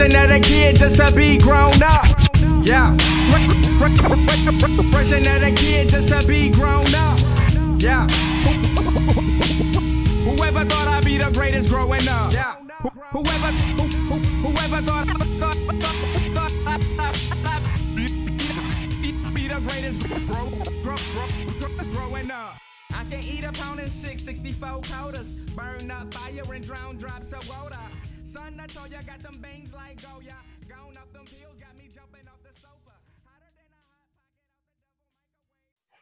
of the kid just to be grown up. Yeah. Rushing of the kid just to be grown up. Yeah. Whoever thought I'd be the greatest growing up. Yeah. Whoever, whoever thought, thought, thought, thought be, be the greatest grow, grow, grow, growing up. I can eat a pound and six, 64 quotas. Burn up fire and drown drops of water. Son, I told ya, got them bangs like Goya. Gone up them pills, got me jumping off the sofa.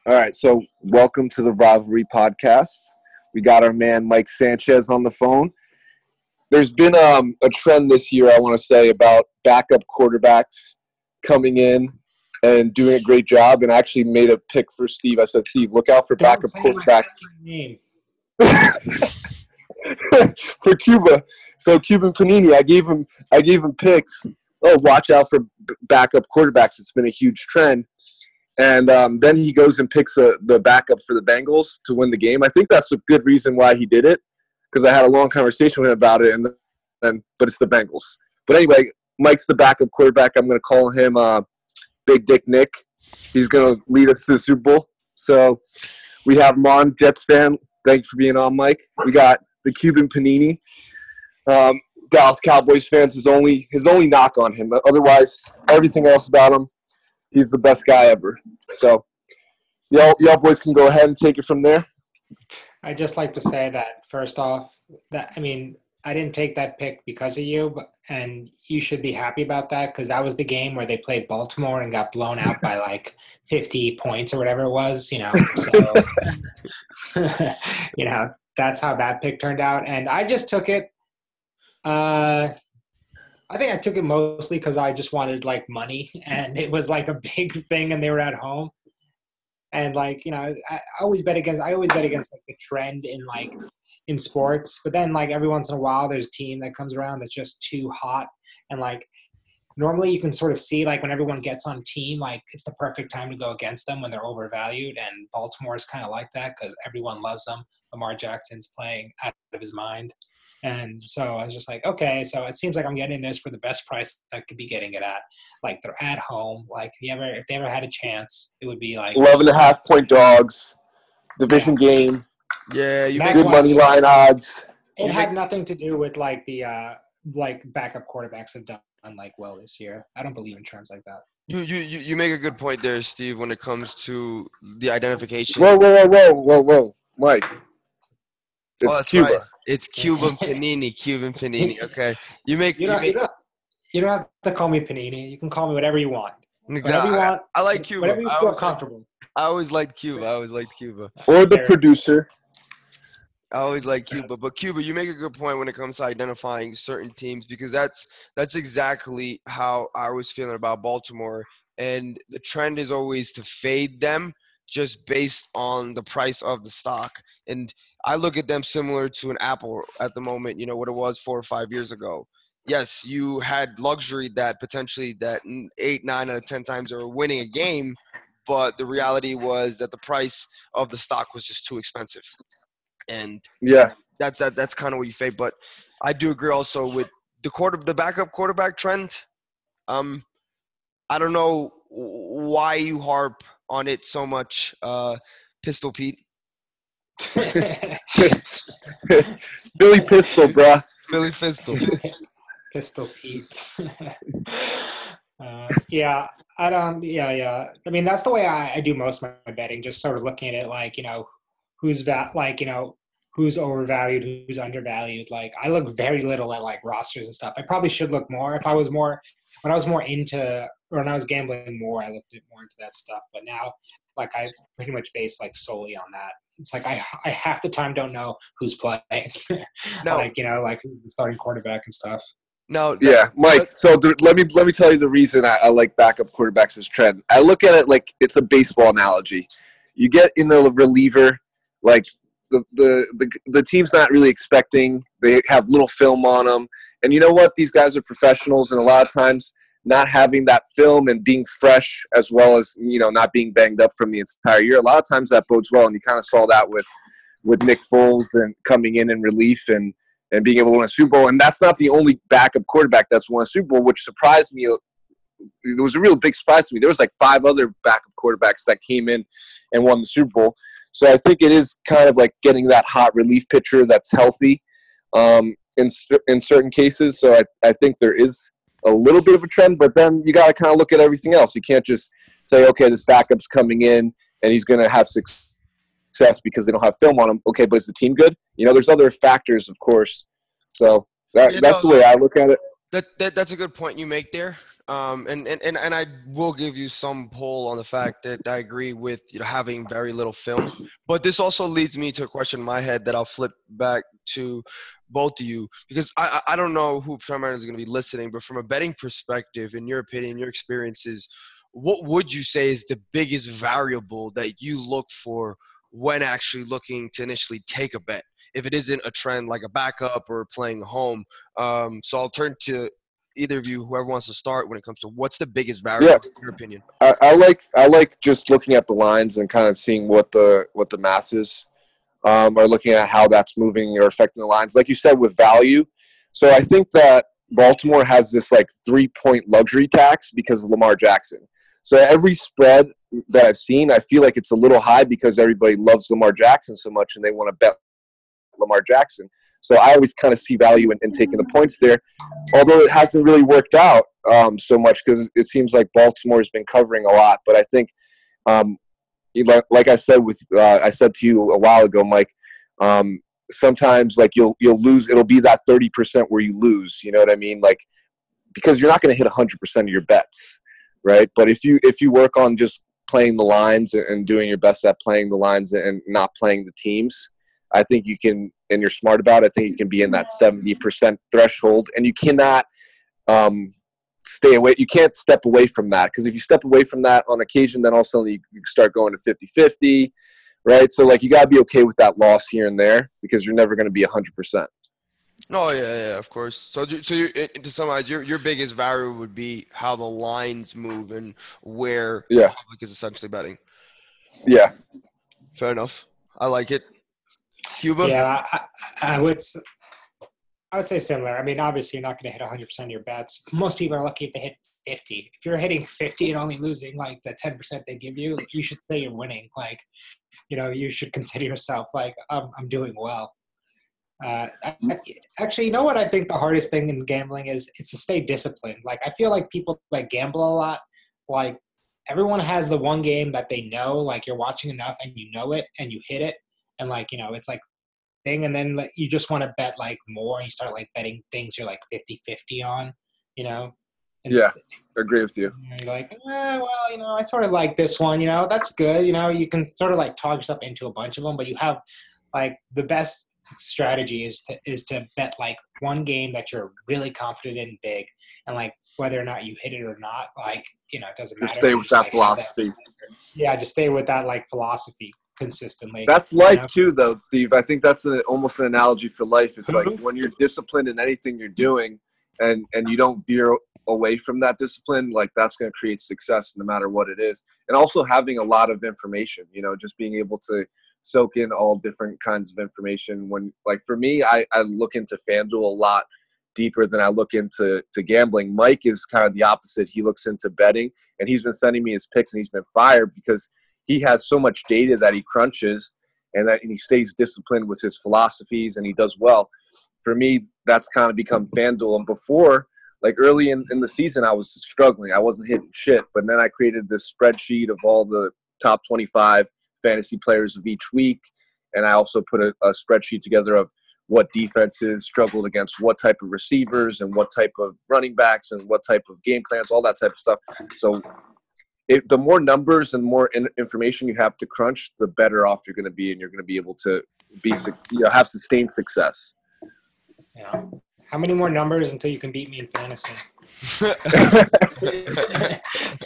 All right, so welcome to the Rivalry Podcast. We got our man Mike Sanchez on the phone. There's been um, a trend this year, I want to say, about backup quarterbacks coming in and doing a great job. And I actually made a pick for Steve. I said, Steve, look out for backup quarterbacks for Cuba. So Cuban Panini, I gave him, I gave him picks. Oh, watch out for backup quarterbacks. It's been a huge trend. And um, then he goes and picks a, the backup for the Bengals to win the game. I think that's a good reason why he did it because I had a long conversation with him about it. And then, but it's the Bengals. But anyway, Mike's the backup quarterback. I'm going to call him uh, Big Dick Nick. He's going to lead us to the Super Bowl. So we have him on, Jets fan. Thanks for being on, Mike. We got the Cuban Panini. Um, Dallas Cowboys fans his only his only knock on him. But otherwise, everything else about him, he's the best guy ever. So, y'all y'all boys can go ahead and take it from there. I just like to say that first off, that I mean, I didn't take that pick because of you, but, and you should be happy about that because that was the game where they played Baltimore and got blown out by like 50 points or whatever it was, you know. So, you know, that's how that pick turned out. And I just took it. Uh, I think I took it mostly because I just wanted like money, and it was like a big thing, and they were at home. And like you know, I, I always bet against. I always bet against like the trend in like in sports. But then like every once in a while, there's a team that comes around that's just too hot, and like normally you can sort of see like when everyone gets on team, like it's the perfect time to go against them when they're overvalued. And Baltimore is kind of like that because everyone loves them. Lamar Jackson's playing out of his mind. And so I was just like, okay, so it seems like I'm getting this for the best price I could be getting it at. Like they're at home. Like if you ever if they ever had a chance, it would be like 11 and a half point dogs, division game, Yeah, you That's good money line odds. it had nothing to do with like the uh like backup quarterbacks have done like well this year. I don't believe in trends like that. you, you you you make a good point there, Steve. When it comes to the identification. Whoa, whoa, whoa, whoa, whoa, whoa, Mike. It's Oh, Cuba. right. It's Cuban panini, Cuban panini. Okay, you make You you don't, you make don't, you don't have to call me Panini. You can call me whatever you want. Whatever you want. I like Cuba. Whatever you feel always, comfortable. I always liked Cuba. I always liked Cuba. Or the There. producer. I always like Cuba, but Cuba, you make a good point when it comes to identifying certain teams because that's that's exactly how I was feeling about Baltimore, and the trend is always to fade them just based on the price of the stock. And I look at them similar to an Apple at the moment. You know what it was four or five years ago. Yes, you had luxury that potentially that eight, nine out of ten times they were winning a game, but the reality was that the price of the stock was just too expensive. And Yeah. that's that that's kind of what you fade. But I do agree also with the quarter the backup quarterback trend. Um, I don't know why you harp on it so much, uh, Pistol Pete, Billy Pistol, bruh. Billy Pistol. Pistol Pete. uh, yeah, I don't. Yeah, yeah. I mean, that's the way I, I do most of my betting. Just sort of looking at it like you know, who's va- like you know who's overvalued, who's undervalued. Like I look very little at like rosters and stuff. I probably should look more. If I was more when I was more into or when I was gambling more, I looked at more into that stuff. But now, like I pretty much base like solely on that. It's like I I half the time don't know who's playing. No. like you know, like who's the starting quarterback and stuff. No, Yeah, Mike. So the, let me let me tell you the reason I, I like backup quarterbacks as trend. I look at it like it's a baseball analogy. You get in the reliever, like the the the, the team's not really expecting. They have little film on them, and you know what? These guys are professionals, and a lot of times not having that film and being fresh as well as you know not being banged up from the entire year. A lot of times that bodes well, and you kind of saw that with with Nick Foles and coming in in relief and and being able to win a Super Bowl. And that's not the only backup quarterback that's won a Super Bowl, which surprised me. It was a real big surprise to me. There was like five other backup quarterbacks that came in and won the Super Bowl. So I think it is kind of like getting that hot relief pitcher that's healthy um, in in certain cases. So I, I think there is a little bit of a trend, but then you got to kind of look at everything else. You can't just say, okay, this backup's coming in and he's going to have success because they don't have film on him. Okay, but is the team good? You know, there's other factors, of course. So that, that's the way I look at it. That, that that's a good point you make there. Um, and, and, and, and I will give you some pull on the fact that I agree with you know having very little film. But this also leads me to a question in my head that I'll flip back to both of you because I I don't know who primarily is going to be listening, but from a betting perspective, in your opinion, your experiences, what would you say is the biggest variable that you look for when actually looking to initially take a bet? If it isn't a trend like a backup or playing home, um, so I'll turn to either of you, whoever wants to start, when it comes to what's the biggest variable yeah. in your opinion? I, I, like I like just looking at the lines and kind of seeing what the what the masses um, are looking at how that's moving or affecting the lines. Like you said, with value. So I think that Baltimore has this like three point luxury tax because of Lamar Jackson. So every spread that I've seen, I feel like it's a little high because everybody loves Lamar Jackson so much and they want to bet Lamar Jackson. So I always kind of see value in, in taking the points there, although it hasn't really worked out um, so much because it seems like Baltimore has been covering a lot. But I think, um, like I said with uh, I said to you a while ago, Mike. Um, sometimes like you'll you'll lose. It'll be that thirty percent where you lose. You know what I mean? Like because you're not going to hit hundred percent of your bets, right? But if you if you work on just playing the lines and doing your best at playing the lines and not playing the teams, I think you can, and you're smart about it, I think you can be in that 70% threshold. And you cannot um, stay away. You can't step away from that because if you step away from that on occasion, then all of a sudden you, you start going to 50 50, right? So, like, you got to be okay with that loss here and there because you're never going to be 100%. Oh yeah, yeah, of course. So, so you, to summarize, your your biggest variable would be how the lines move and where yeah. the public is essentially betting. Yeah. Fair enough. I like it. Cuba? Yeah, I, I would. I would say similar. I mean, obviously, you're not going to hit 100 percent of your bets. Most people are lucky if they hit 50. If you're hitting 50 and only losing like the 10 percent they give you, you should say you're winning. Like, you know, you should consider yourself like I'm, I'm doing well. Uh, I, actually, you know what I think the hardest thing in gambling is? It's to stay disciplined. Like, I feel like people like gamble a lot. Like, everyone has the one game that they know. Like, you're watching enough and you know it and you hit it, and like you know, it's like thing and then like, you just want to bet like more and you start like betting things you're like 50 50 on you know? And yeah I agree with you. You're like eh, well you know i sort of like this one you know that's good you know you can sort of like talk yourself into a bunch of them but you have like the best strategy is to is to bet like one game that you're really confident in big and like whether or not you hit it or not like you know it doesn't matter just stay with that like, philosophy that, yeah just stay with that like philosophy consistently. That's life know? too, though, Steve. I think that's a, almost an analogy for life. It's like when you're disciplined in anything you're doing, and and you don't veer away from that discipline, like that's going to create success no matter what it is. And also having a lot of information, you know, just being able to soak in all different kinds of information. When like for me, I, I look into FanDuel a lot deeper than I look into to gambling. Mike is kind of the opposite. He looks into betting, and he's been sending me his picks, and he's been fired because he has so much data that he crunches and that and he stays disciplined with his philosophies and he does well. For me, that's kind of become FanDuel. And before, like early in, in the season, I was struggling. I wasn't hitting shit. But then I created this spreadsheet of all the top 25 fantasy players of each week. And I also put a, a spreadsheet together of what defenses struggled against what type of receivers and what type of running backs and what type of game plans, all that type of stuff. So it, the more numbers and more in, information you have to crunch, the better off you're going to be, and you're going to be able to be you know, have sustained success. Yeah. How many more numbers until you can beat me in fantasy?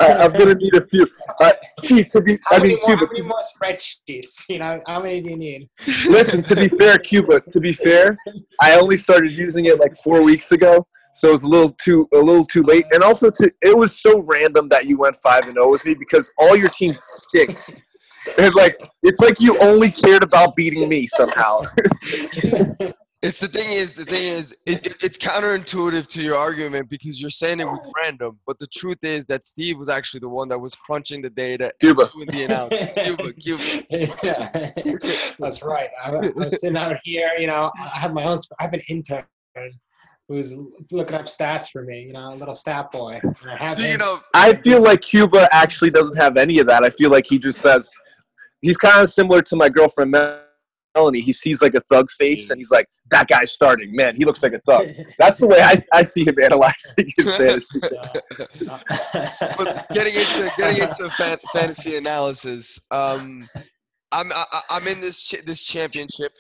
I'm going to need a few. Uh, see, to be, how I mean, more, Cuba. How many more spreadsheets? You know, how many do you need? Listen, to be fair, Cuba. To be fair, I only started using it like four weeks ago so it was a little too a little too late. And also, to, it was so random that you went five and zero oh with me because all your teams stink. And like it's like you only cared about beating me somehow. It's the thing is the thing is it, it- it's counterintuitive to your argument because you're saying it was random, but the truth is that Steve was actually the one that was crunching the data Cuba. and the analysis. Cuba, Cuba. yeah, that's right. I, I'm sitting out here, you know, I have my own, I have an intern who's looking up stats for me, you know, a little stat boy. And I Speaking of, I feel like Cuba actually doesn't have any of that. I feel like he just says he's kind of similar to my girlfriend Melanie. He sees like a thug face and he's like, "That guy's starting. Man, he looks like a thug." That's the way I, I see him analyzing his fantasy. but getting into getting into fan, fantasy analysis, um, I'm I, I- I'm in this this championship,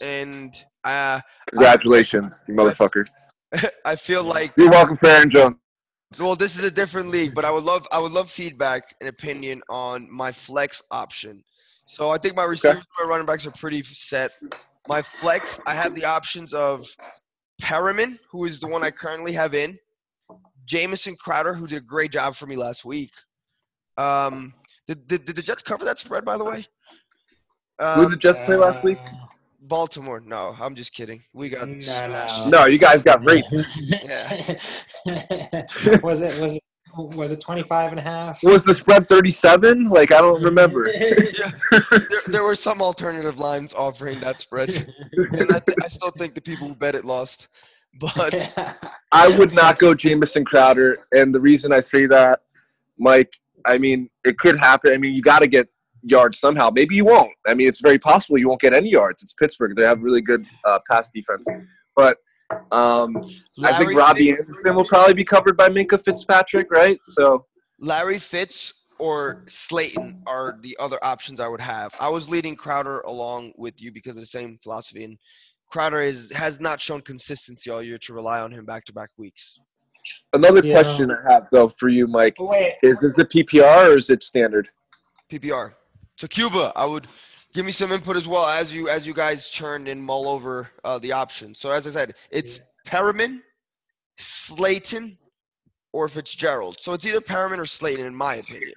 and uh, Congratulations, you motherfucker. I feel like You're welcome, Farron Jones. Well, this is a different league, but I would love I would love feedback and opinion on my flex option. So I think my receivers, and my running backs are pretty set. My flex, I have the options of Perriman, who is the one I currently have in, Jamison Crowder, who did a great job for me last week. Um, did, did, did the Jets cover that spread, by the way? Who did the Um, Jets play last week? Baltimore. No, I'm just kidding. We got No, no. smashed. No, you guys got raped. was it was it was it 25 and a half? Was the spread 37? Like I don't remember. Yeah, there, there were some alternative lines offering that spread. and I, th- I still think the people who bet it lost. But I would not go Jamison Crowder, and the reason I say that, Mike, I mean, it could happen. I mean, you got to get yards somehow. Maybe you won't. I mean, it's very possible you won't get any yards. It's Pittsburgh; they have really good uh, pass defense. But um, I think Robbie Fitz, Anderson will probably be covered by Minkah Fitzpatrick, right? So Larry Fitz or Slayton are the other options I would have. I was leading Crowder along with you because of the same philosophy, and Crowder is has not shown consistency all year to rely on him back to back weeks. another Yeah. question I have though for you, Mike, Wait, is: Is it PPR or is it standard? PPR. So Cuba, I would give me some input as well as you as you guys churn and mull over uh, the options. So as I said, it's Perriman, Slayton, or Fitzgerald. So it's either Perriman or Slayton, in my opinion.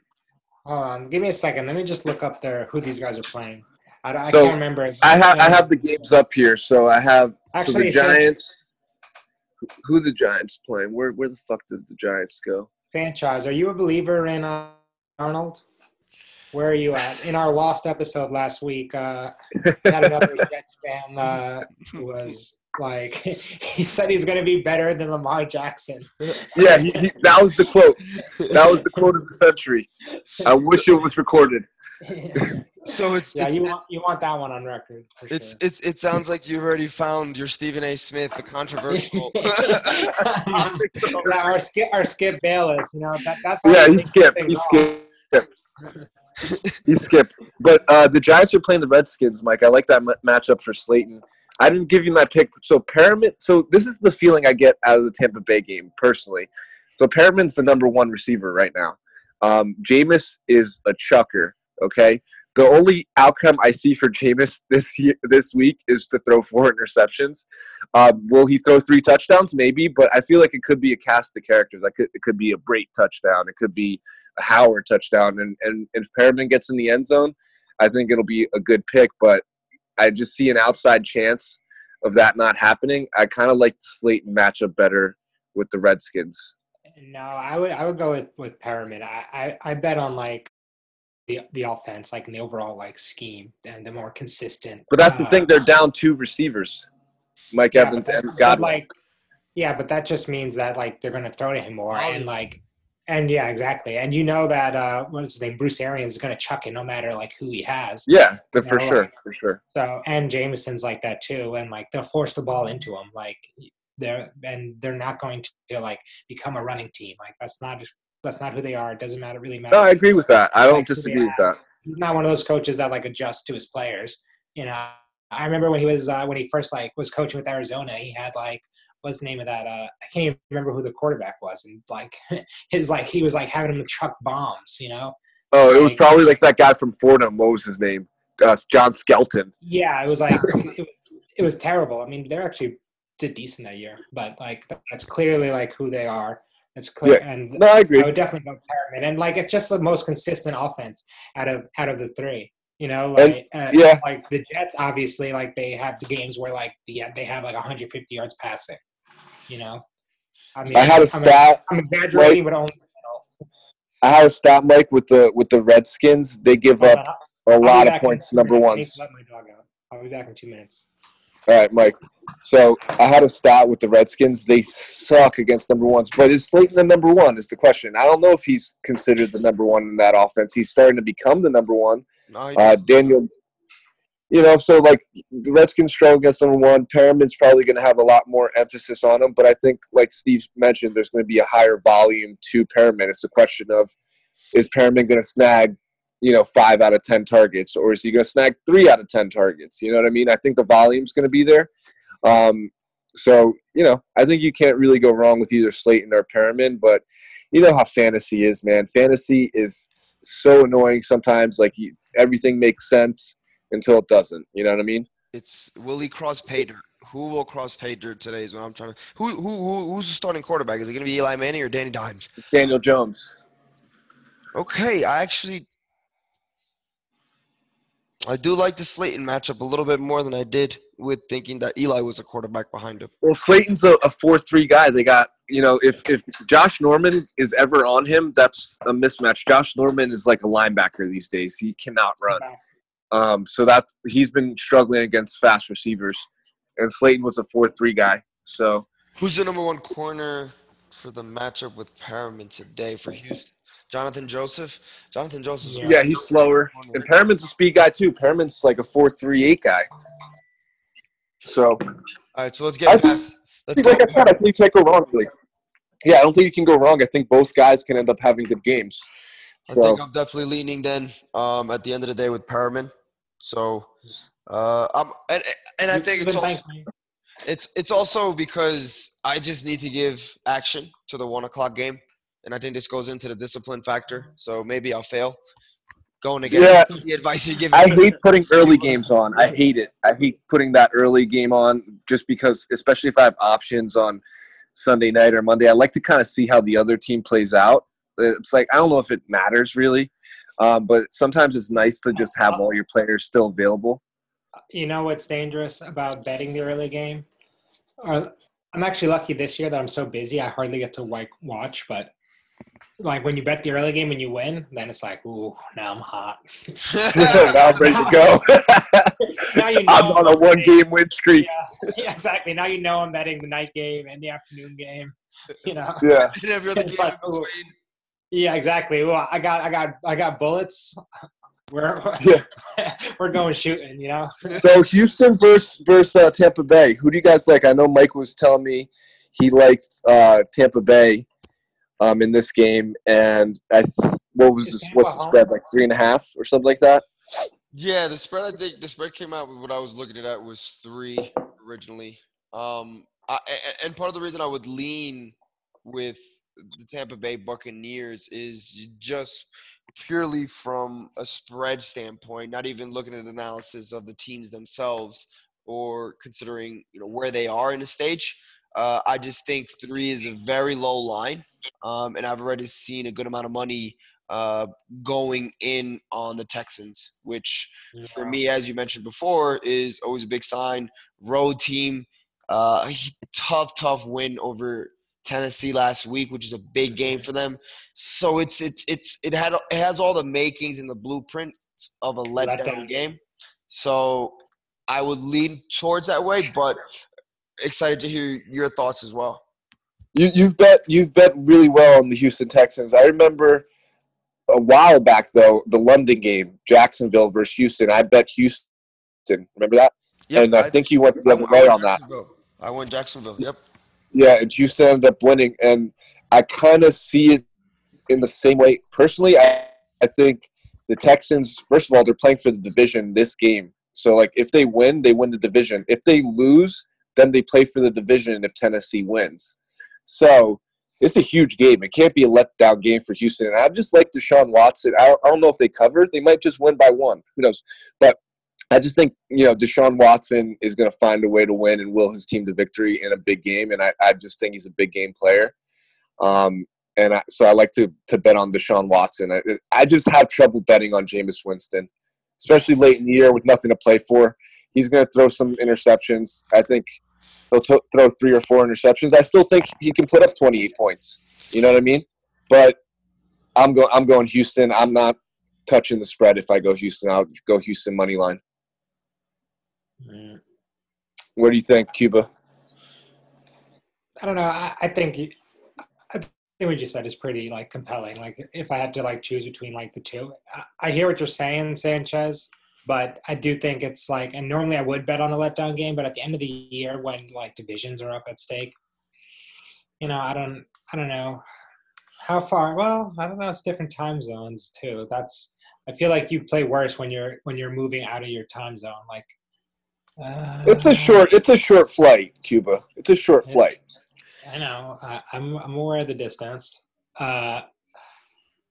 hold on. Give me a second. Let me just look up there who these guys are playing. I, I So, can't remember. I have I have the games up here, so I have so Actually, the so- Giants. Who the Giants playing? Where where the fuck did the Giants go? Sanchez. Are you a believer in uh, Darnold? Where are you at? In our lost episode last week, uh, we had another Jets fan uh, who was like, he said he's going to be better than Lamar Jackson. Yeah, he, he, that was the quote. That was the quote of the century. I wish it was recorded. So it's yeah, it's, you want you want that one on record. For it's, sure. it's it sounds like you've already found your Stephen A. Smith, the controversial. yeah, our skip, our Skip Bayless. You know that, that's Yeah, he skipped. He off. skipped. He skipped. But uh, the Giants are playing the Redskins, Mike. I like that m- matchup for Slayton. I didn't give you my pick. So Perriman. So this is the feeling I get out of the Tampa Bay game personally. So Perriman's the number one receiver right now. Um, Jameis is a chucker. Okay. The only outcome I see for Jameis this year, this week, is to throw four interceptions. Um, will he throw three touchdowns? Maybe, but I feel like it could be a cast of characters. Could, it could be a Brate touchdown. It could be a Howard touchdown. And, and if Perriman gets in the end zone, I think it'll be a good pick. But I just see an outside chance of that not happening. I kind of like the Slayton matchup better with the Redskins. No, I would I would go with with Perriman. I, I I bet on like the the offense, like in the overall like scheme and the more consistent. But that's the uh, thing; they're down two receivers, Mike yeah, Evans and Godwin. Like, yeah, but that just means that like they're gonna throw to him more and like. And yeah, exactly. And you know that uh, what's his name? Bruce Arians is going to chuck it no matter like who he has. yeah, but for No, sure, like- for sure. So and Jameson's like that too, and like they'll force the ball into him, like they're and they're not going to like become a running team. Like that's not that's not who they are. It doesn't matter It really matter. No, I agree with that. I don't Like, disagree with that. He's not one of those coaches that like adjusts to his players. You know, I remember when he was uh, when he first like was coaching with Arizona, he had like what's the name of that? Uh, I can't even remember who the quarterback was, and like his like he was like having him chuck bombs. You know, Oh, it was Like- probably like that guy from Fordham. What was his name? Uh, John Skelton. Yeah, it was like it was, it was terrible. I mean, they're actually did decent that year, but like that's clearly like who they are. It's clear, and No, I agree. I would definitely go Perriman. And like it's just the most consistent offense out of out of the three. You know, And- like, uh, yeah. like the Jets, obviously, like they have the games where like the they have like 150 yards passing. You know, I mean, I had a I'm, stat. I'm exaggerating, but only. I had a stat, Mike, with the with the Redskins. They give up I'll a lot of points. Number minutes. I need ones. let my dog out. I'll be back in two minutes. All right, Mike. So I had a stat with the Redskins. They suck against number ones, but is Slayton the number one? Is the question. I don't know if he's considered the number one in that offense. He's starting to become the number one. No, Uh. Daniel, you know, so like the Redskins struggle against number one. Perriman's probably going to have a lot more emphasis on him, but I think, like Steve mentioned, there's going to be a higher volume to Perriman. It's a question of is Perriman going to snag, you know, five out of ten targets, or is he going to snag three out of ten targets? You know what I mean? I think the volume's going to be there. Um, so you know, I think you can't really go wrong with either Slayton or Perriman, but you know how fantasy is, man. Fantasy is so annoying sometimes. Like you, everything makes sense until it doesn't. You know what I mean? It's will he cross pay dirt? Who will cross pay dirt today? Is what I'm trying to. Who who, who who's the starting quarterback? Is it going to be Eli Manning or Danny Dimes? It's Daniel Jones. Okay, I actually I do like the Slayton matchup a little bit more than I did with thinking that Eli was a quarterback behind him. Well, Slayton's a, a four-three guy. They got you know if if Josh Norman is ever on him, that's a mismatch. Josh Norman is like a linebacker these days. He cannot run. Um, so that's he's been struggling against fast receivers, and Slayton was a four-three guy. So Who's the number one corner for the matchup with Perriman today for Houston? Jonathan Joseph. Jonathan Joseph. Yeah. yeah, he's slower, and Perriman's a speed guy too. Perriman's like a four-three-eight guy. So All right, so let's get I past. Let's go. like I said, I think you can't go wrong. Really. Yeah, I don't think you can go wrong. I think both guys can end up having good games. I think I'm definitely leaning then. Um, at the end of the day with Perriman. So, uh, I'm and and I think it's also, it's it's also because I just need to give action to the one o'clock game, and I think this goes into the discipline factor. So maybe I'll fail. Going against Yeah. the advice you give. I hate putting early games on. I hate it. I hate putting that early game on just because, especially if I have options on Sunday night or Monday, I like to kind of see how the other team plays out. It's like I don't know if it matters really, um, but sometimes it's nice to just have all your players still available. You know what's dangerous about betting the early game? I'm actually lucky this year that I'm so busy. I hardly get to like watch, but like when you bet the early game and you win, then it's like, ooh, now I'm hot. now I'm ready to go. now you know I'm on a one game win streak. Yeah, yeah, exactly. Now you know I'm betting the night game and the afternoon game. You know. Yeah. and every other It's game like, in ooh. between. Yeah, exactly. Well, I got, I got, I got bullets. We're Yeah. we're going shooting. You know. So Houston versus versus uh, Tampa Bay. Who do you guys like? I know Mike was telling me he liked uh, Tampa Bay um, in this game, and I th- what was this, what's the spread like three and a half or something like that? Yeah, the spread. I think the spread came out with what I was looking at was three originally. Um, I, a- a- and part of the reason I would lean with the Tampa Bay Buccaneers is just purely from a spread standpoint, not even looking at analysis of the teams themselves or considering you know where they are in the stage. Uh, I just think three is a very low line, um, and I've already seen a good amount of money uh, going in on the Texans, which for me, as you mentioned before, is always a big sign. Road team, uh, tough, tough win over Tennessee last week, which is a big game for them. So it's it's it's it had it has all the makings and the blueprint of a letdown, Letdown. game. So I would lean towards that way, but excited to hear your thoughts as well. You, you've bet you've bet really well on the Houston Texans. I remember a while back though the London game, Jacksonville versus Houston. I bet Houston. Remember that? Yep, and I, think you went the other way on that. I went Jacksonville. Yep. Yeah, and Houston ended up winning, and I kind of see it in the same way. Personally, I, I think the Texans. First of all, they're playing for the division this game, so like if they win, they win the division. If they lose, then they play for the division. If Tennessee wins, so it's a huge game. It can't be a letdown game for Houston. And I just like Deshaun Watson. I don't, I don't know if they cover. They might just win by one. Who knows? But I just think you know Deshaun Watson is going to find a way to win and will his team to victory in a big game, and I, I just think he's a big game player. Um, and I, so I like to to bet on Deshaun Watson. I, I just have trouble betting on Jameis Winston. especially late in the year with nothing to play for. He's going to throw some interceptions. I think he'll t- throw three or four interceptions. I still think he can put up 28 points. You know what I mean? But I'm going. I'm going Houston. I'm not touching the spread if I go Houston. I'll go Houston money line. Mm. What do you think, Cuba? I don't know. I, I think I think what you said is pretty like compelling. Like if I had to like choose between like the two, I, I hear what you're saying, Sanchez, but I do think it's like. And normally I would bet on a letdown game, but at the end of the year when like divisions are up at stake, you know, I don't, I don't know how far. Well, I don't know. It's different time zones too. That's. I feel like you play worse when you're when you're moving out of your time zone. Like. Uh, It's a short. It's a short flight, Cuba. It's a short Yeah. flight. I know. I, I'm I'm aware of the distance. Uh,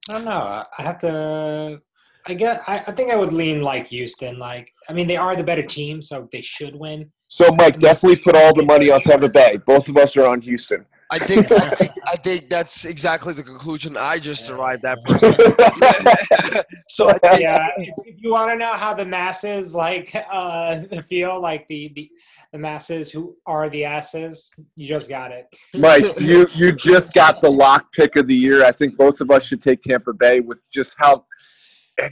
I don't know. I have to. I get. I, I think I would lean like Houston. Like, I mean, they are the better team, so they should win. So, Mike, definitely put all the money on Tampa Bay. Both of us are on Houston. I think, I think I think that's exactly the conclusion I just arrived at. so think, Yeah. if, if you want to know how the masses like uh feel, like the the the masses who are the asses, you just got it. Mike, you you just got the lock pick of the year. I think both of us should take Tampa Bay with just how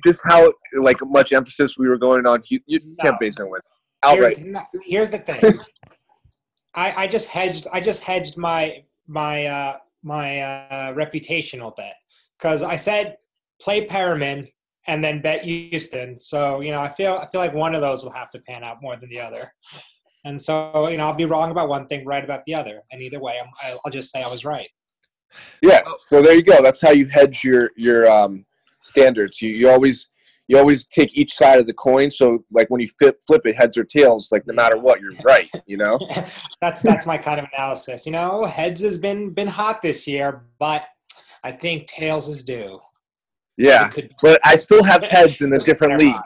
just how like much emphasis we were going on. Hu- You, No. Tampa Bay's gonna win Here's, outright. no, here's the thing. I, I just hedged. I just hedged my my uh, my uh, reputational bet because I said play Perriman and then bet Houston. So you know, I feel I feel like one of those will have to pan out more than the other. And so you know, I'll be wrong about one thing, right about the other. And either way, I'm, I'll- I'll just say I was right. Yeah. So there you go. That's how you hedge your your um, standards. You you always you always take each side of the coin. So like when you flip flip it heads or tails, like no matter what, you're right. You know. that's that's my kind of analysis. You know, heads has been been hot this year, but I think tails is due. Yeah. But I still have heads in a different league.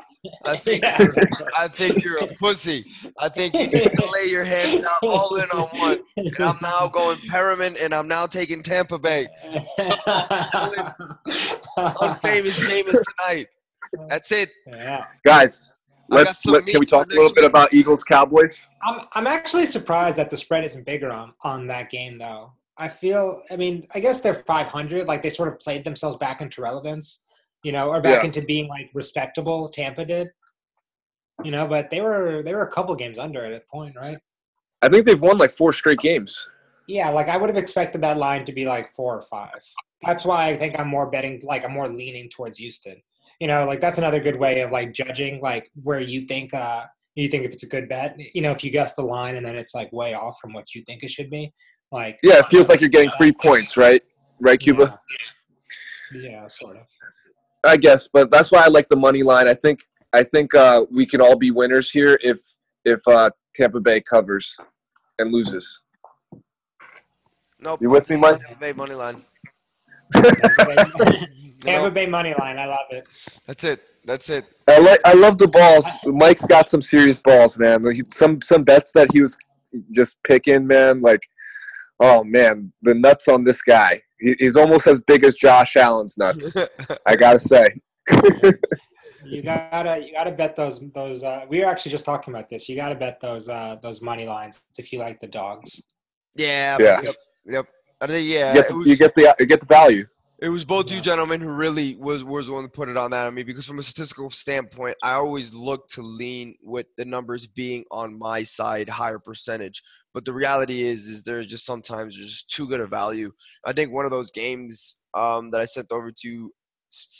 I think you're. I think you're a pussy. I think you need to lay your hands down all in on one. And I'm now going Perriman, and I'm now taking Tampa Bay. Unfamous, famous tonight. That's it. yeah. Guys, let's let, can we talk a little bit about Eagles Cowboys? I'm I'm actually surprised that the spread isn't bigger on on that game though. I feel I mean, I guess they're 500 like they sort of played themselves back into relevance, you know, or back Yeah. into being like respectable Tampa did. You know, but they were they were a couple games under at that point, right? I think they've won like four straight games. Yeah, like I would have expected that line to be like 4 or 5. That's why I think I'm more betting like I'm more leaning towards Houston. You know, like that's another good way of like judging like where you think uh you think if it's a good bet. You know, if you guess the line and then it's like way off from what you think it should be. Like Yeah, it feels like you're getting free points, right? Right, Cuba? Yeah, yeah sort of. I guess, but that's why I like the money line. I think I think uh, we can all be winners here if if uh, Tampa Bay covers and loses. Nope. You with me, Mike? Tampa Bay money line. Tampa Bay money line. I love it. That's it. That's it. I like I love the balls. Mike's got some serious balls, man. Like, he- Some some bets that he was just picking, man. Like, oh man, the nuts on this guy. He's almost as big as Josh Allen's nuts. I gotta say. You gotta you gotta bet those those. Uh, we were actually just talking about this. You gotta bet those uh, those money lines if you like the dogs. yeah. Yeah. Yep. Yep. I think yeah. You get the, was- you get the you get the value. It was both you gentlemen who really was was the one to put it on that on me because from a statistical standpoint, I always look to lean with the numbers being on my side, higher percentage. But the reality is, is there's just sometimes there's just too good a value. I think one of those games um, that I sent over to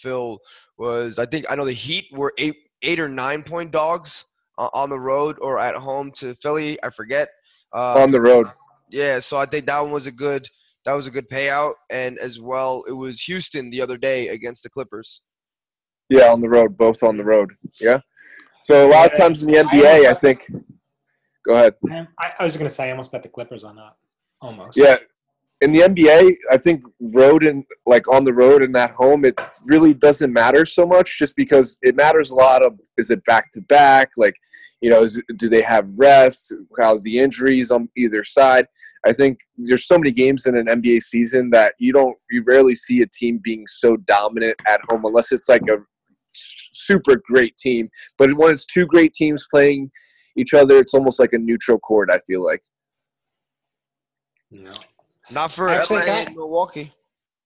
Phil was I think I know the Heat were eight eight or nine point dogs uh, on the road or at home to Philly. I forget. Uh, on the road. yeah, so I think that one was a good that was a good payout, and as well, it was Houston the other day against the Clippers. Yeah, on the road, both on the road. Yeah. So a lot of times in the NBA, I think. Go ahead. I, I was gonna say I almost bet the Clippers on that. Almost. Yeah, in the NBA, I think road and like on the road and at home, it really doesn't matter so much, just because it matters a lot of is it back to back, like you know, is, do they have rest? How's the injuries on either side? I think there's so many games in an NBA season that you don't, you rarely see a team being so dominant at home unless it's like a super great team. But when it's two great teams playing each other, it's almost like a neutral court. I feel like. Yeah. Not for Actually, LA and Milwaukee.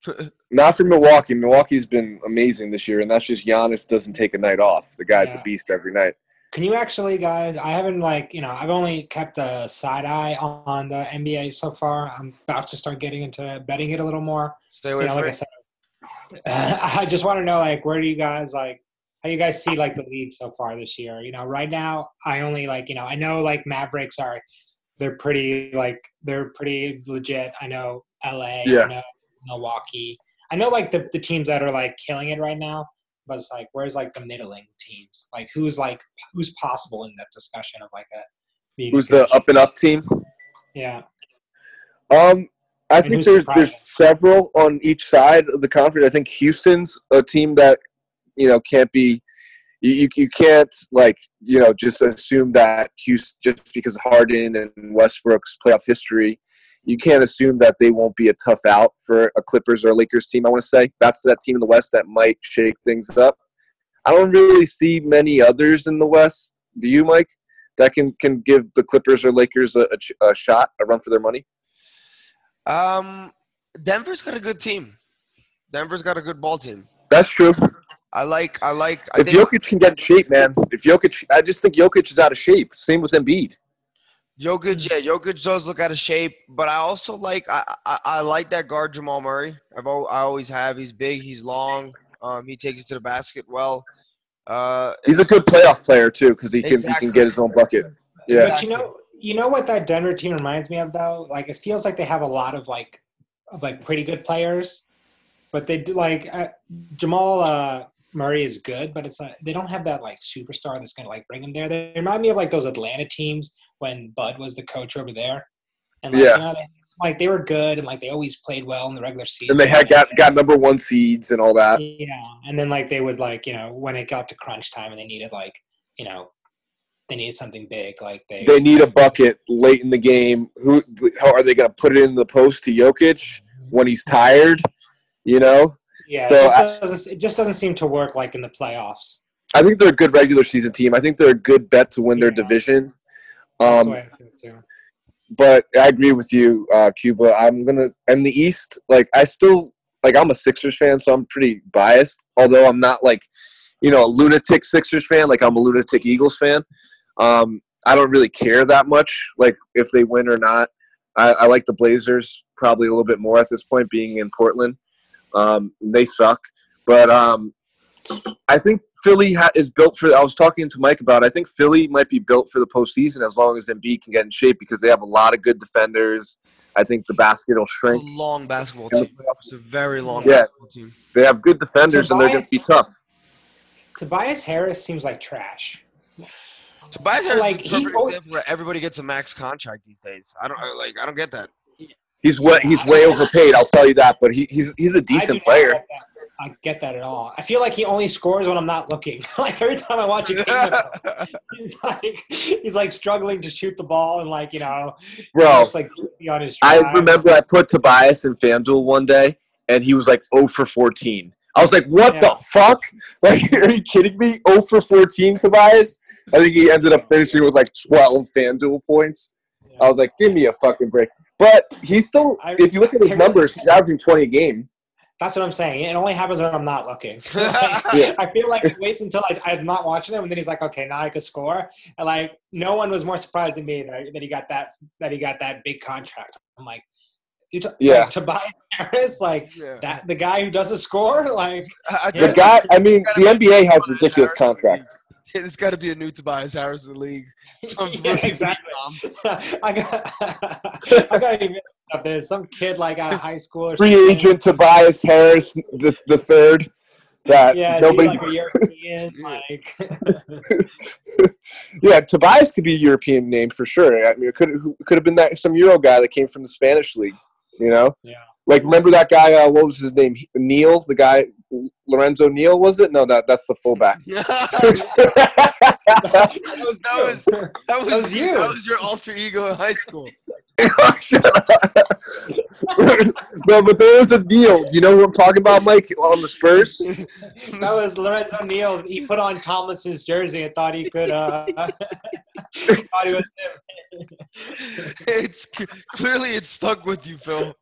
Not for Milwaukee. Milwaukee's been amazing this year, and that's just Giannis doesn't take a night off. The guy's Yeah. a beast every night. Can you actually, guys? I haven't like you know I've only kept a side eye on the NBA so far. I'm about to start getting into betting it a little more. Stay away You know, from like I said, I just want to know like where do you guys like how do you guys see like the league so far this year? You know, right now I only like you know I know like Mavericks are they're pretty like they're pretty legit. I know LA. Yeah. I know Milwaukee. I know like the the teams that are like killing it right now. But it's like where's like the middling teams? Like who's like who's possible in that discussion of like a being Who's good the up and up team? Yeah. Um, I And think there's there's several on each side of the conference. I think Houston's a team that you know can't be. You, you, can't like you know just assume that Houston just because Harden and Westbrook's playoff history, you can't assume that they won't be a tough out for a Clippers or a Lakers team. I want to say that's that team in the West that might shake things up. I don't really see many others in the West. Do you, Mike? That can can give the Clippers or Lakers a, a, a shot, a run for their money. Um, Denver's got a good team. Denver's got a good ball team. That's true. I like. I like. I if think Jokic can get in shape, man. If Jokic, I just think Jokic is out of shape. Same with Embiid. Jokic. Yeah, Jokic does look out of shape, but I also like. I I, I like that guard Jamal Murray. I've al- I always have. He's big. He's long. Um, he takes it to the basket well. Uh, He's a good playoff player too because he can he can get his own bucket. Yeah, But you know, you know what that Denver team reminds me of though. Like it feels like they have a lot of like, of like pretty good players, but they do like uh, Jamal uh, Murray is good, but it's like they don't have that like superstar that's gonna like bring them there. They remind me of like those Atlanta teams when Bud was the coach over there, and like, Yeah. you know, they, like they were good and like they always played well in the regular season. and they had got got number one seeds and all that. Yeah, and then like they would like you know when it got to crunch time and they needed like you know they needed something big like they They need a bucket late in the game. Who? How are they going to put it in the post to Jokic when he's tired? You know, yeah so it, just I- doesn't, it just doesn't seem to work like in the playoffs. I think they're a good regular season team. I think they're a good bet to win their Yeah. division. Um, I but I agree with you, uh, Cuba. I'm gonna in the East. Like I still like I'm a Sixers fan, so I'm pretty biased. Although I'm not like you know a lunatic Sixers fan. Like I'm a lunatic Eagles fan. Um, I don't really care that much, like if they win or not. I, I like the Blazers probably a little bit more at this point, being in Portland. Um, they suck, but um, I think Philly ha- is built for. I was talking to Mike about. It. I think Philly might be built for the postseason as long as Embiid can get in shape because they have a lot of good defenders. I think the basket will It's shrink. a long basketball in team. playoffs. It's a very long Yeah. basketball team. They have good defenders and they're going to be tough. Tobias Harris seems like trash. Tobias Harris Like, is a he perfect always- example that everybody gets a max contract these days. I don't like. I don't get that. He's way, he's way overpaid. I'll tell you that. But he, he's he's a I decent not player. Get. I get that at all. I feel like he only scores when I'm not looking. like every time I watch a game, him, he's like he's like struggling to shoot the ball and like you know, Bro, looks like on his. I remember I put Tobias in FanDuel one day, and he was like 0 for 14. I was like, what Yeah. the fuck? Like, are you kidding me? 0 for 14, Tobias? I think he ended up finishing with like 12 FanDuel points. I was like, give me a fucking break. But he's still, I- if you look at his numbers, he's averaging 20 a game. That's what I'm saying. It only happens when I'm not looking. Yeah. I feel like it waits until I, I'm not watching him, and then he's like, "Okay, now I can score." And like, no one was more surprised than me that, that he got that that he got that big contract. I'm like, you t- Yeah. like, Tobias Harris, like Yeah. that the guy who doesn't score, like I- I The guy, I mean, the NBA has Tobias ridiculous Harris. contracts. There's got to be a new Tobias Harris in the league. Some yeah, exactly. I got I got even up there. Some kid like out of high school or Free something. agent Tobias Harris, the, the third. That Yeah, is nobody. like a European, like yeah, Tobias could be a European name for sure. I mean, it could could have been that some Euro guy that came from the Spanish league. You know, yeah. Like remember that guy? Uh, what was his name? Neal, the guy Lorenzo Neal was it? No, that that's the fullback. that was that was that was, was you. That was your alter ego in high school. Shut no, but there was a deal. You know what I'm talking about, Mike, on the Spurs? That was Lorenzo Neal. He put on Tomlinson's jersey and thought he could. Uh, thought he was him. it's clearly it stuck with you, Phil.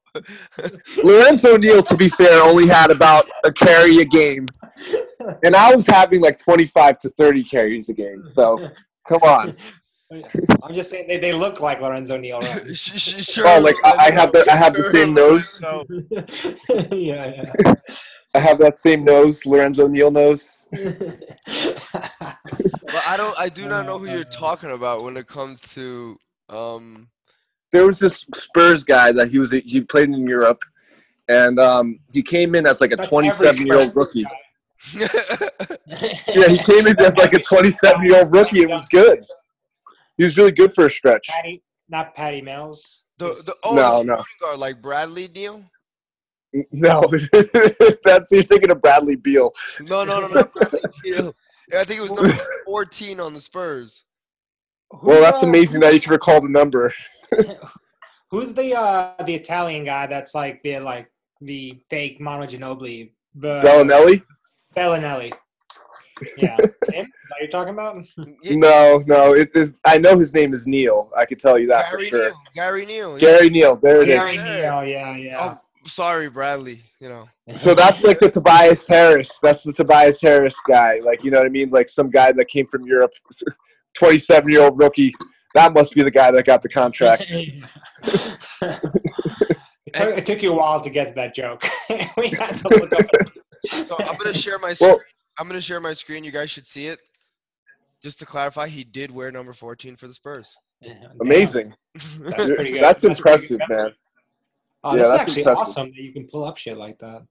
Lorenzo Neal, to be fair, only had about a carry a game, and I was having like 25 to 30 carries a game. So come on. I'm just saying they, they look like Lorenzo Neal. Right? Sh- sh- sure, Oh, like, I- I have the- I have the same nose. Yeah, yeah. I have that same nose, Lorenzo Neal nose. But I don't. I do not know who you're talking about when it comes to. Um, There was this Spurs guy that he was he played in Europe, and um, he came in as like a 27 year old rookie. Yeah, he came in as like a 27 year old rookie. It was good. He was really good for a stretch. Patty, not Patty Mills. the the oh No, no. guard like Bradley Neal. No, that's you're thinking of Bradley Beal. No, no, no, not Bradley Neal. Yeah, I think it was number 14 on the Spurs. Well, that's uh, amazing that you can recall the number. Who's the uh the Italian guy that's like the like the fake Manu Ginobili? The Belinelli? Belinelli. Yeah, him? Is that you're talking about? Yeah, No, no. It is. I know his name is Neil. I could tell you that for Gary sure. Neal. Gary Neal. yeah. Gary Neal. There it is. Gary Neal, yeah, yeah. Oh, sorry, Bradley. You know. So that's like the Tobias Harris. That's the Tobias Harris guy. Like, you know what I mean? Like some guy that came from Europe, 27 year old rookie. That must be the guy that got the contract. it, took, it took you a while to get to that joke. we had to look up. So I'm gonna share my. Screen. Well- I'm gonna share my screen. You guys should see it. Just to clarify, he did wear number 14 for the Spurs. Amazing. That's pretty good. That's That's pretty impressive, good. man. Oh, Yeah, this is that's actually impressive. awesome that you can pull up shit like that.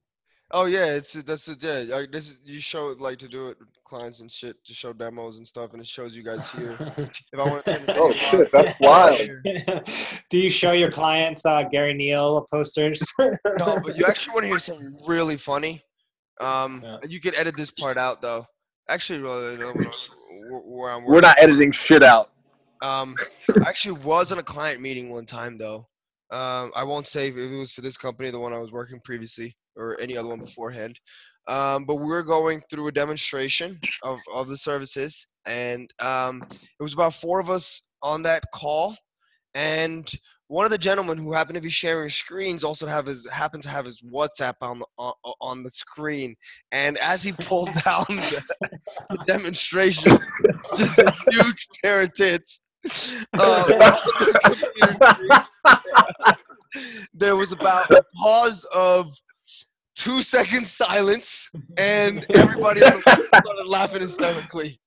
Oh yeah, it's that's it. Yeah, like, this is, you show it like to do it with clients and shit to show demos and stuff, and it shows you guys here. If I want to. Oh, shit, that's wild. Do you show your clients uh, Gary Neal posters? No, but you actually want to hear something really funny. Um, Yeah. you could edit this part out though. Actually, really, no, where- where I'm We're not editing shit out. Um, I actually was in a client meeting one time though. Um, I won't say if it was for this company, the one I was working previously, or any other one beforehand. Um, but we are going through a demonstration of, of the services, and um, it was about four of us on that call, and one of the gentlemen who happened to be sharing screens also have his happened to have his WhatsApp on the on, the screen, and as he pulled down the, the demonstration, just a huge pair of tits. Screen. there was about a pause of two seconds silence, and everybody on the phone started laughing hysterically.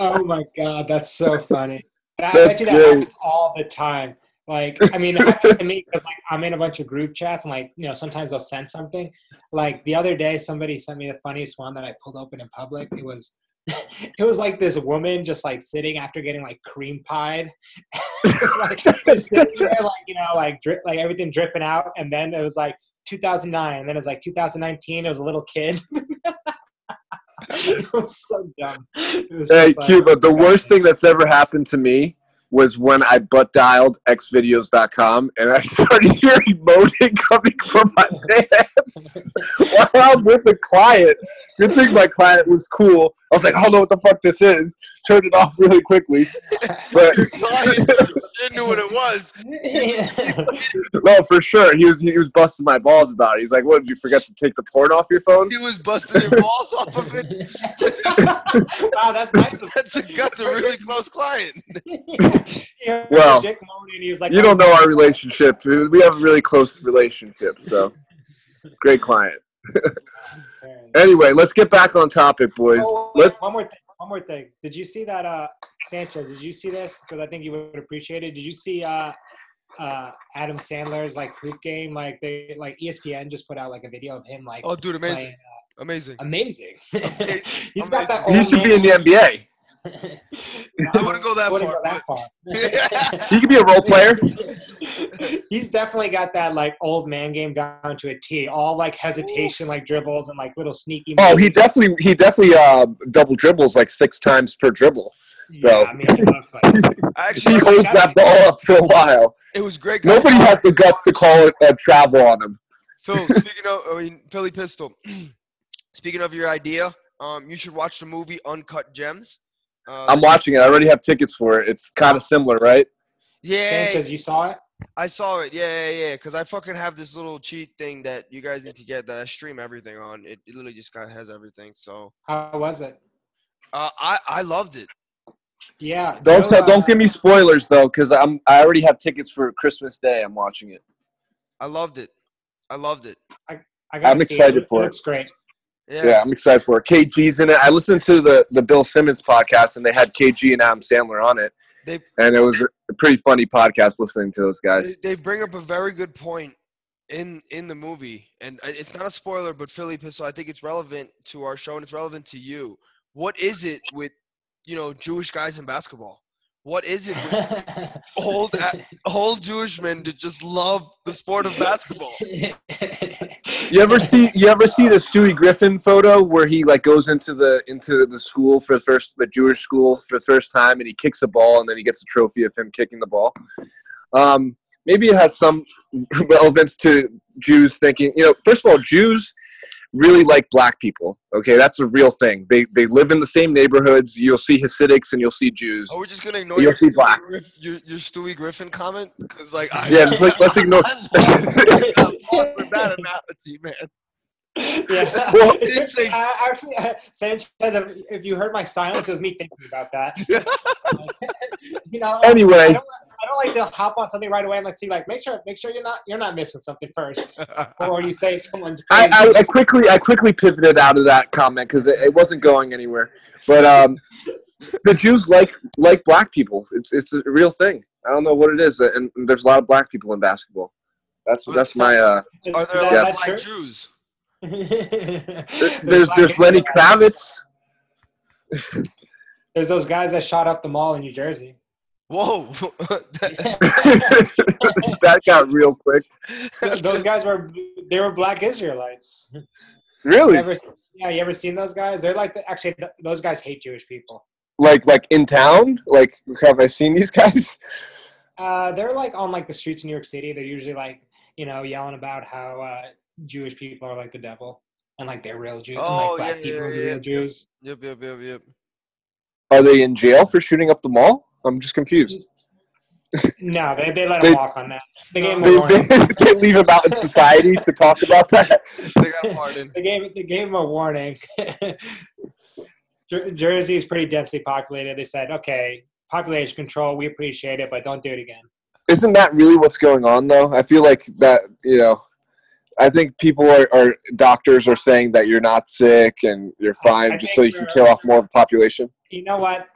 oh my god, that's so funny. That, That's I bet you that great. happens all the time. Like, I mean, it happens to me because like I'm in a bunch of group chats and like, you know, sometimes they'll send something. Like the other day, somebody sent me the funniest one that I pulled open in public. It was, it was like this woman just like sitting after getting like cream pied, It like just sitting there, like you know, like drip, like everything dripping out, and then it was like 2009, and then it was like 2019. It was a little kid. it was so dumb. Was Hey, like- Cuba, the worst thing that's ever happened to me was when I butt dialed xvideos.com and I started hearing moaning coming from my pants while I'm with the client. Good thing my client was cool. I was like, I don't know what the fuck this is. Turned it off really quickly. But didn't know what it was. no, for sure. He was he was busting my balls about it. He's like, What did you forget to take the porn off your phone? He was busting your balls off of it. wow, that's nice of That's a that's a really close client. Yeah, Well, Jake moaning, he was like, You don't oh, know our relationship. We have a really close relationship, so great client. Anyway, let's get back on topic, boys. Oh, wait, Let's one more thing. One more thing. Did you see that, uh, Sanchez? Did you see this? Because I think you would appreciate it. Did you see uh, uh, Adam Sandler's like hoop game? Like they, like ESPN just put out like a video of him like Oh, dude, amazing, playing. amazing. Amazing. Amazing. He's got that. he should be in the man- NBA. I wouldn't go that wouldn't far, go that far. He could be a role player. He's definitely got that like old man game down to a T. All like hesitation, like dribbles and like little sneaky. Oh, he definitely he definitely uh double dribbles like six times per dribble. Yeah, I mean, it like Actually, He holds that ball up for a while. it was great. guys. Nobody has the guts to call it a travel on him. Phil, speaking of, I mean, Philly Pistol. speaking of your idea, um, you should watch the movie Uncut Gems. Uh, I'm watching it. I already have tickets for it. It's kind of similar, right? Yeah, Sanchez, you saw it? I saw it. Yeah, yeah, yeah. Because I fucking have this little cheat thing that you guys need to get that I stream everything on. It, it literally just kind of has everything. So How was it? uh, I I loved it. Yeah. Don't tell, uh, don't give me spoilers though, because I'm I already have tickets for Christmas Day. I'm watching it. I loved it. I loved it. I gotta I'm excited it. for it. looks great. Yeah. Yeah, I'm excited for it. KG's in it. I listened to the the Bill Simmons podcast, and they had KG and Adam Sandler on it, They and it was a pretty funny podcast listening to those guys. they, they bring up a very good point in in the movie, and uh, it's not a spoiler, but Philly Pistol. I think it's relevant to our show, and it's relevant to you. What is it with you know Jewish guys in basketball? What is it with old old Jewish men to just love the sport of basketball? You ever see you ever see the Stewie Griffin photo where he like goes into the into the school for the first the Jewish school for the first time and he kicks a ball and then he gets a trophy of him kicking the ball. Um, maybe it has some relevance to Jews thinking. You know, first of all, Jews really like black people. Okay, that's a real thing. They they live in the same neighborhoods. You'll see Hasidics and you'll see Jews. Are we're just gonna ignore You'll your, see Stewie blacks. Griff- your, your Stewie Griffin comment? Because like, I, Yeah, just like let's ignore. I'm lost with that analogy, man. yeah. Well, It took- uh, actually, uh, Sanchez, if if you heard my silence, it was me thinking about that. you know, I Anyway, don't, I don't like to hop on something right away and let's see, like, make sure, make sure you're not, you're not missing something first, or you say someone's crazy. I, I, I quickly I quickly pivoted out of that comment because it, it wasn't going anywhere. But um, the Jews like like black people. It's it's a real thing. I don't know what it is, and there's a lot of black people in basketball. That's that's my uh. Is Are there a lot Yes. of black true? Jews? There's there's Lenny Kravitz. There's those guys that shot up the mall in New Jersey. Whoa! that got real quick. those guys were they were black Israelites. You Really? ever, yeah, you ever seen those guys? They're like the, actually those guys hate Jewish people. Like like in town? Like have I seen these guys? Uh, they're like on like the streets in New York City. They're usually like you know yelling about how uh, Jewish people are like the devil and like they're real Jews. Oh, and, like, black yeah, people yeah, are yeah, real yeah. Jews. yep, yep, yep, yep. Are they in jail for shooting up the mall? I'm just confused. No, they, they let They- him walk on that. They gave him a They, warning. they, they leave them out in society to talk about that. They got a pardon. They gave they gave him a warning. Jersey is pretty densely populated. They said, okay, population control, we appreciate it, but don't do it again. Isn't that really what's going on, though? I feel like that, you know, I think people are, are doctors are saying that you're not sick and you're fine I just so you can kill off more of the population. You know what?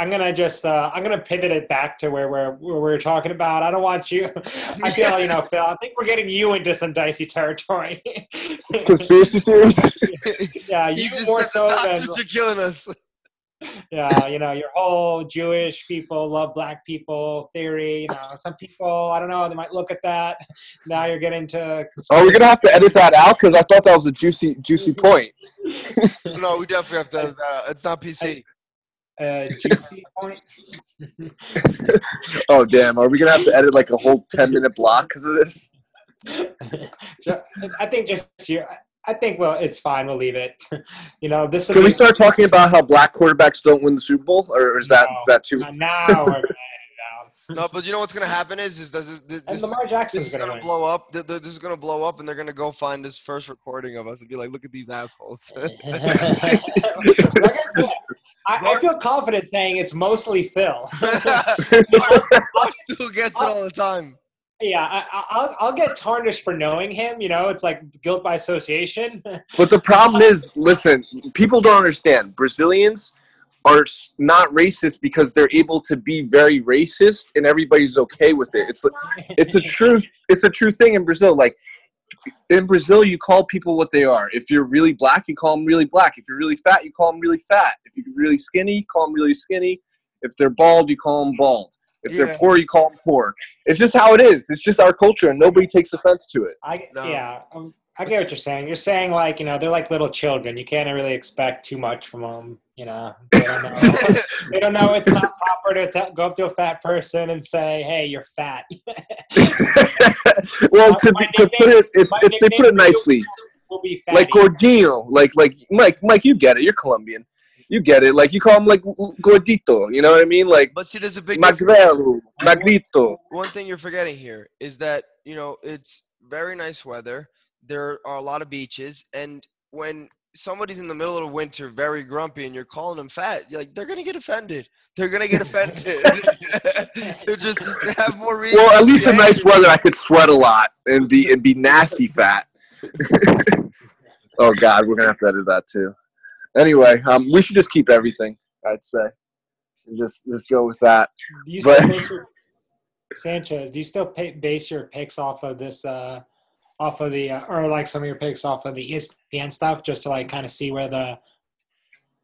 I'm gonna just uh, I'm gonna pivot it back to where we're where we're talking about. I don't want you. I feel you know, Phil. I think we're getting you into some dicey territory. Conspiracy theories? yeah, You you just more said so the than doctors are killing us. yeah, you know, your whole Jewish people love black people theory. You know, some people, I don't know, they might look at that. Now you're getting to. Oh, we're gonna have to edit that out because I thought that was a juicy, juicy point. No, we definitely have to. edit that out. It's not PC. Uh, juicy point. Oh, damn! Are we gonna have to edit like a whole ten minute block because of this? I think just you. I think well, it's fine. We'll leave it. You know, this. will Can we start talking about how black quarterbacks don't win the Super Bowl, or is that is that too? Now we're gonna edit it No, but you know what's gonna happen is is that this, this, out. And this, this is gonna, gonna blow up. Th- th- This is gonna blow up, and they're gonna go find this first recording of us and be like, "Look at these assholes." like I said, I, I feel confident saying it's mostly Phil. Mark still gets it all the time. Yeah, I, I- I'll I'll get tarnished for knowing him. You know, it's like guilt by association. But the problem is, listen, people don't understand. Brazilians are not racist because they're able to be very racist, and everybody's okay with it. It's it's a true it's a true thing in Brazil. Like in Brazil, you call people what they are. If you're really black, you call them really black. If you're really fat, you call them really fat. If you're really skinny, you call them really skinny. If they're bald, you call them bald. If Yeah. they're poor, you call them poor. It's just how it is. It's just our culture, and nobody takes offense to it. I No. yeah. Um, I get what you're saying. You're saying like you know they're like little children. You can't really expect too much from them. You know they don't know. they don't know it's not proper to t- go up to a fat person and say, "Hey, you're fat." well, to be, to put it, it's, it's they put it nicely, we'll be fat. like gordino, like like Mike, Mike, you get it. You're Colombian, you get it. Like you call him like gordito. You know what I mean? Like But see, there's a big difference. magrelo, magrito. One thing you're forgetting here is that you know it's very nice weather. There are a lot of beaches, and when somebody's in the middle of the winter, very grumpy, and you're calling them fat, you're like they're gonna get offended. They're gonna get offended. They're just have more reason. Well, at least be in nice weather, I could sweat a lot and be and be nasty fat. oh God, we're gonna have to edit that too. Anyway, um, we should just keep everything. I'd say, and just just go with that. Do you But- base your, Sanchez, do you still pay, base your picks off of this, uh, off of the, uh, or like some of your picks off of the ESPN stuff, just to like kind of see where the?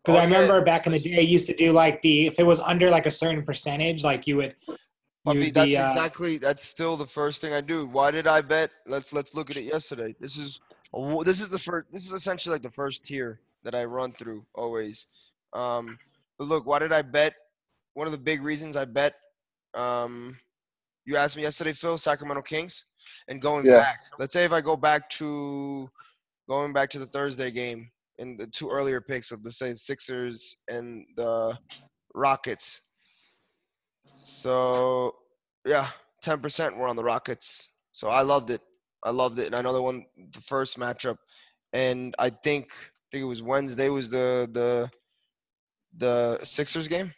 Because Oh, I yeah. remember back in the day, I used to do like the if it was under like a certain percentage, like you would. That's be, uh, exactly that's still the first thing I do. Why did I bet? Let's let's look at it yesterday. This is this is the first. This is essentially like the first tier that I run through always. Um, but look, why did I bet? One of the big reasons I bet. Um, you asked me yesterday, Phil, Sacramento Kings, and going Yeah. back. Let's say if I go back to going back to the Thursday game in the two earlier picks of the say Sixers and the Rockets. So yeah, ten percent were on the Rockets. So I loved it. I loved it, and I know they won the first matchup. And I think I think it was Wednesday was the the the Sixers game.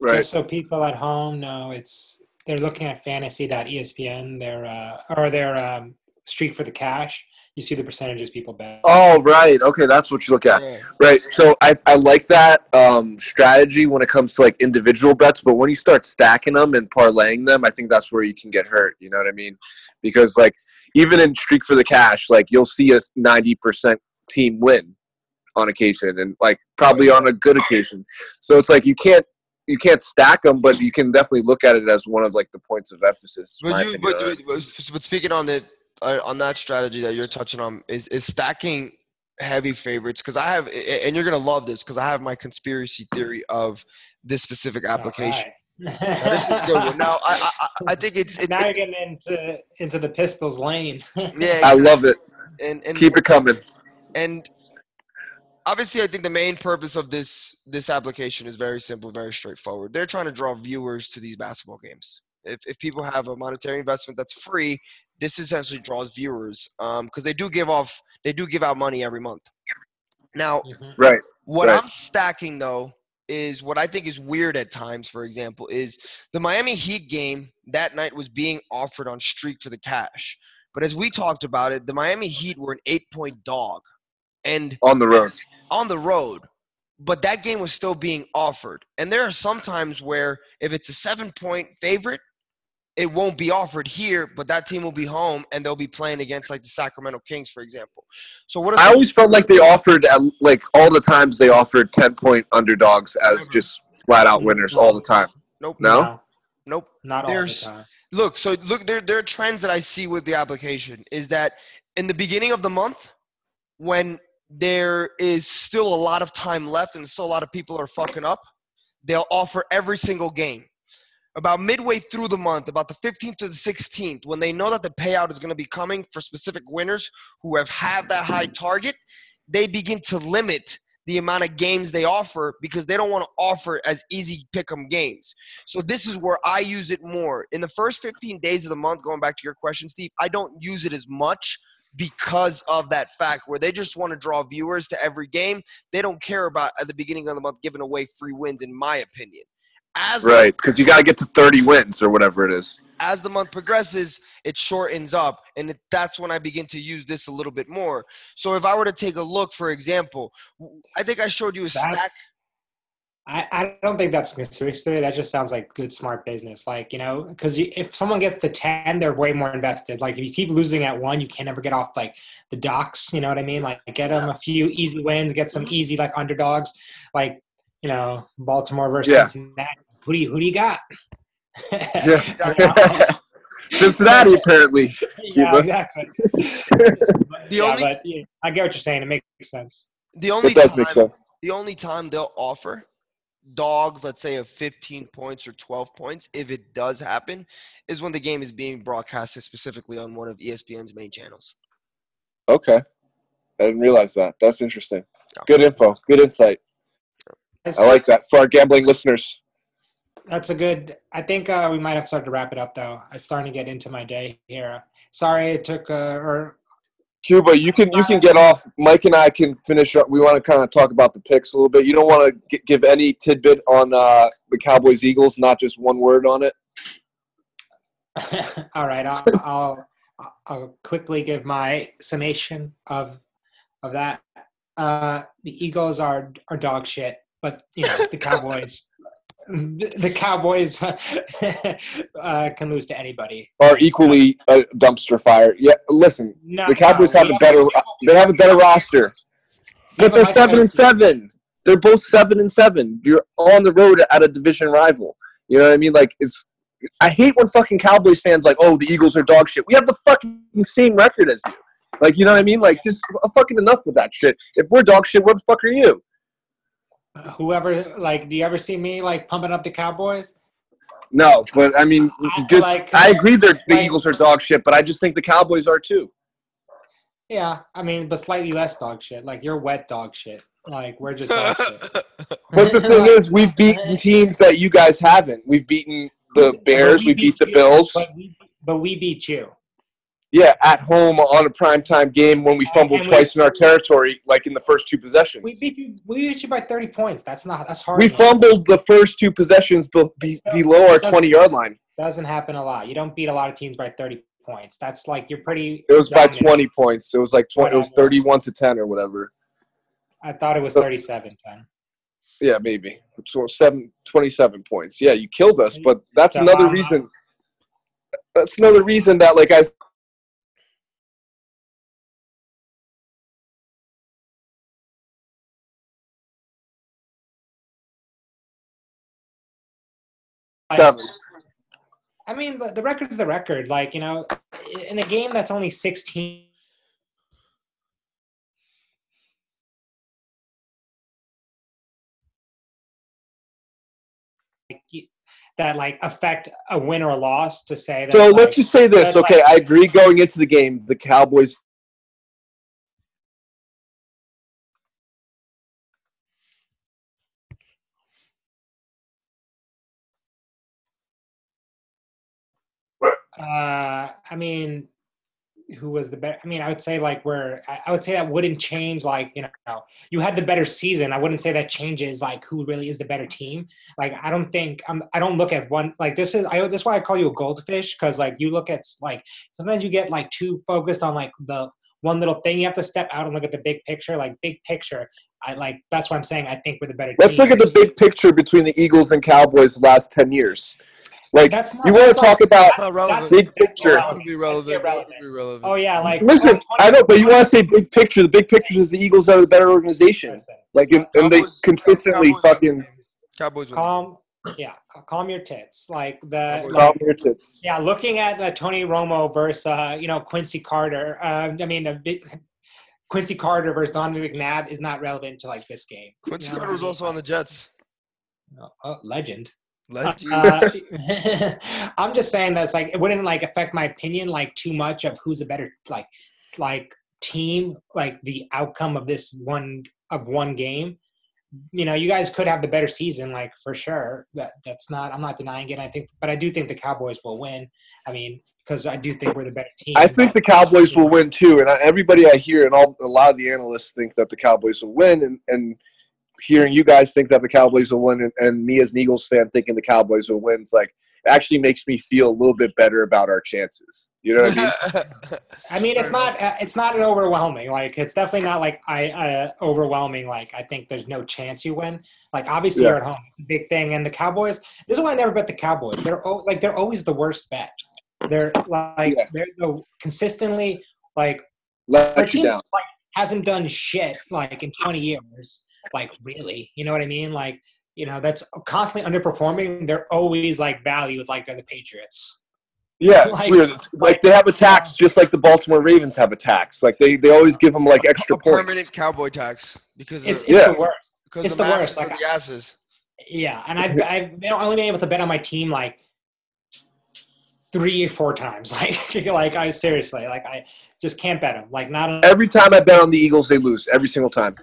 Right. Just so people at home know, it's they're looking at fantasy.espn, their uh, or their um, streak for the cash. You see the percentages people bet. Oh, right. Okay, that's what you look at. Yeah. Right. So I, I like that um, strategy when it comes to like individual bets, but when you start stacking them and parlaying them, I think that's where you can get hurt. You know what I mean? Because like even in streak for the cash, like you'll see a ninety percent team win on occasion, and like probably on a good occasion. So it's like you can't you can't stack them, but you can definitely look at it as one of like the points of emphasis. But you, but, but, but speaking on the uh, on that strategy that you're touching on is is stacking heavy favorites because I have and you're gonna love this because I have my conspiracy theory of this specific application. Alright. Now, this is good one. Now I I, I think it's it's now you're getting into into the pistols lane. yeah I love it. and and Keep it coming. and obviously i think the main purpose of this this application is very simple very straightforward they're trying to draw viewers to these basketball games if, if people have a monetary investment that's free this essentially draws viewers because they do give off they do give out money every month now Mhm. Right. what Right. I'm stacking though is what I think is weird at times. For example, is the Miami Heat game that night was being offered on Streak for the cash, but as we talked about it, the Miami Heat were an eight-point dog, and On the road. on the road. But that game was still being offered, and there are some times where if it's a seven-point favorite, it won't be offered here, but that team will be home and they'll be playing against like the Sacramento Kings, for example. So what? Are I always felt like they offered at, like all the times they offered ten point underdogs as just flat out winners all the time. nope. No? Nope. not all the There's- time. Look, so look, there there are trends that I see with the application is that in the beginning of the month, when there is still a lot of time left and still a lot of people are fucking up, they'll offer every single game. About midway through the month, about the 15th to the 16th, when they know that the payout is going to be coming for specific winners who have had that high target, they begin to limit the amount of games they offer because they don't want to offer as easy pick 'em games. So this is where I use it more. In the first 15 days of the month, going back to your question, Steve, I don't use it as much because of that fact where they just want to draw viewers to every game. They don't care about at the beginning of the month giving away free wins, in my opinion. As Right, because you got to get to 30 wins or whatever it is. as the month progresses, it shortens up, and it, that's when I begin to use this a little bit more. So if I were to take a look, for example, I think I showed you a stack. That's, I, I don't think that's conspiracy theory. That just sounds like good, smart business. Like, you know, because if someone gets the 10, they're way more invested. Like, if you keep losing at one, you can't ever get off, like, the docks. You know what I mean? Like, get them a few easy wins, get some easy, like, underdogs. Like, you know, Baltimore versus Yeah. Cincinnati. Who do you, who do you got? Yeah. Cincinnati, apparently. yeah, Cuba. exactly. The yeah, only but yeah, I get what you're saying. It makes sense. the only It does time, make sense. the only time they'll offer dogs, let's say of 15 points or 12 points, if it does happen, is when the game is being broadcasted specifically on one of ESPN's main channels. Okay. I didn't realize that. That's interesting. Good info. Good insight. I like that for our gambling listeners. That's a good. I think uh, we might have started to wrap it up though. I'm starting to get into my day here. Sorry it took. Uh, or Cuba, you can you can get off. Mike and I can finish up. We want to kind of talk about the picks a little bit. You don't want to give any tidbit on uh, the Cowboys Eagles, not just one word on it. all right, I'll, I'll I'll quickly give my summation of of that. Uh, the Eagles are are dog shit, but you know the Cowboys. The Cowboys uh, can lose to anybody. Are equally a dumpster fire. Yeah, listen, No, the Cowboys no, have a better they have a better roster, but they're seven and seven. They're both seven and seven. You're on the road at a division rival. You know what I mean? Like it's. I hate when fucking Cowboys fans like, oh, the Eagles are dog shit. We have the fucking same record as you. Like, you know what I mean? Like, just fucking enough with that shit. If we're dog shit, what the fuck are you? Whoever like, do you ever see me like pumping up the Cowboys? No, but I mean, I- just like, I agree that the like- Eagles are dog shit, but I just think the Cowboys are too. Yeah, I mean, but slightly less dog shit. Like you're wet dog shit. Like we're just dog shit. But the thing is, we've beaten teams that you guys haven't. We've beaten the Bears, we we beat beat the you, Bills. But we, but we beat you. Yeah, at home on a primetime game when we fumbled And we- twice in our territory, like in the first two possessions. We beat you. We beat you by thirty points. That's not. That's hard. We fumbled the first two possessions be- be- below our 20 yard line. Doesn't happen a lot. You don't beat a lot of teams by thirty points. That's like you're pretty. It was by 20 points. It was like 20, it was 31 to 10 or whatever. I thought it was thirty-seven. Then. Yeah, maybe. So seven, 27 points. Yeah, you killed us, but that's So, another um, reason. That's another reason that, like I I mean, the, the record's the record. Like you know, in a game that's only sixteen. That like affect a win or a loss to say that. So like, let's just say this, okay? like- I agree. Going into the game, the Cowboys. Uh, I mean, who was the better? I mean, I would say like where I would say that wouldn't change. Like you know, you had the better season. I wouldn't say that changes like who really is the better team. Like I don't think I'm. I don't look at one like this is. I that's why I call you a goldfish because like you look at like sometimes you get like too focused on like the one little thing. You have to step out and look at the big picture. Like big picture. I like that's what I'm saying I think we're the better. Let's team. look at the big picture between the Eagles and Cowboys the last ten years. Like That's not, you want to talk not- about that's- Not relevant. that's- big that's picture. That would be relevant. That would irrelevant. Oh yeah, like Listen, I know, but you want to say big picture. The big picture is the Eagles are the better organization. Listen, Like, and, and they consistently Cowboys fucking. Cowboys calm yeah calm your tits like the Cowboys. like, your tits. yeah looking at uh, tony romo versus uh, you know quincy carter um, i mean a big, quincy carter versus donovan mcnabb is not relevant to like this game Quincy You know Carter was I mean? also on the Jets. Oh, legend Legend. Uh, i'm just saying that's like it wouldn't like affect my opinion like too much of who's a better like like team like the outcome of this one of one game. You know you guys could have the better season like for sure. That that's not i'm not denying it i think but i do think the cowboys will win. I mean because i do think we're the better team I think the but- Cowboys will win too, and I- everybody I hear and all a lot of the analysts think that the Cowboys will win, and, and hearing you guys think that the Cowboys will win, and, and me as an Eagles fan thinking the Cowboys will win, it's like it actually makes me feel a little bit better about our chances. You know what I mean? I mean, it's not uh, it's not an overwhelming. Like it's definitely not like I uh, overwhelming. Like I think there's no chance you win. Like obviously Yeah. you're at home, big thing. And the Cowboys. This is why I never bet the Cowboys. They're al- like they're always the worst bet. They're like Yeah. they're the consistently like Let you team down. like hasn't done shit like in 20 years. Like really, you know what I mean? Like you know that's constantly underperforming. They're always like valued like they're the Patriots. Yeah, it's Like- weird. Like they have a tax, just like the Baltimore Ravens have a tax. Like they, they always give them like extra a points. permanent cowboy tax because It's, of, it's Yeah. the worst. because it's the, the worst, like- of the asses. Yeah, and I've I've been- only been able to bet on my team like three or four times. Like like I seriously like I just can't bet them. Like not Every time I bet on the Eagles, they lose. Every single time.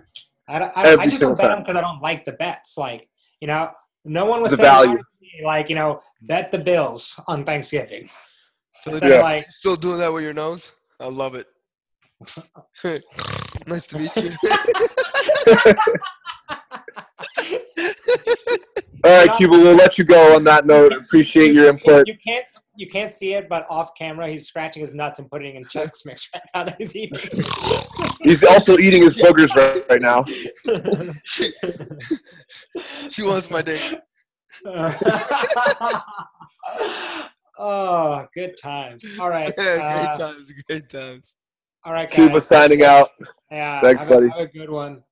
I, don't- I, every I just don't single bet them because I don't like the bets. Like you know, no one was The saying value. me, like you know bet the Bills on Thanksgiving. I So said, Yeah. like Still doing that with your nose? I love it. nice to meet you. All right, Not- uh, Cuba, we'll let you go on that note. Appreciate your input. You can't you can't see it, but off camera he's scratching his nuts and putting in Chex Mix right now that he's eating. He's also eating his boogers right, right now. she, she wants my dick. oh, good times. All right. Yeah, great uh, times, great times. all right, guys. Cuba signing out. Yeah. Thanks, have a- buddy. have a good one.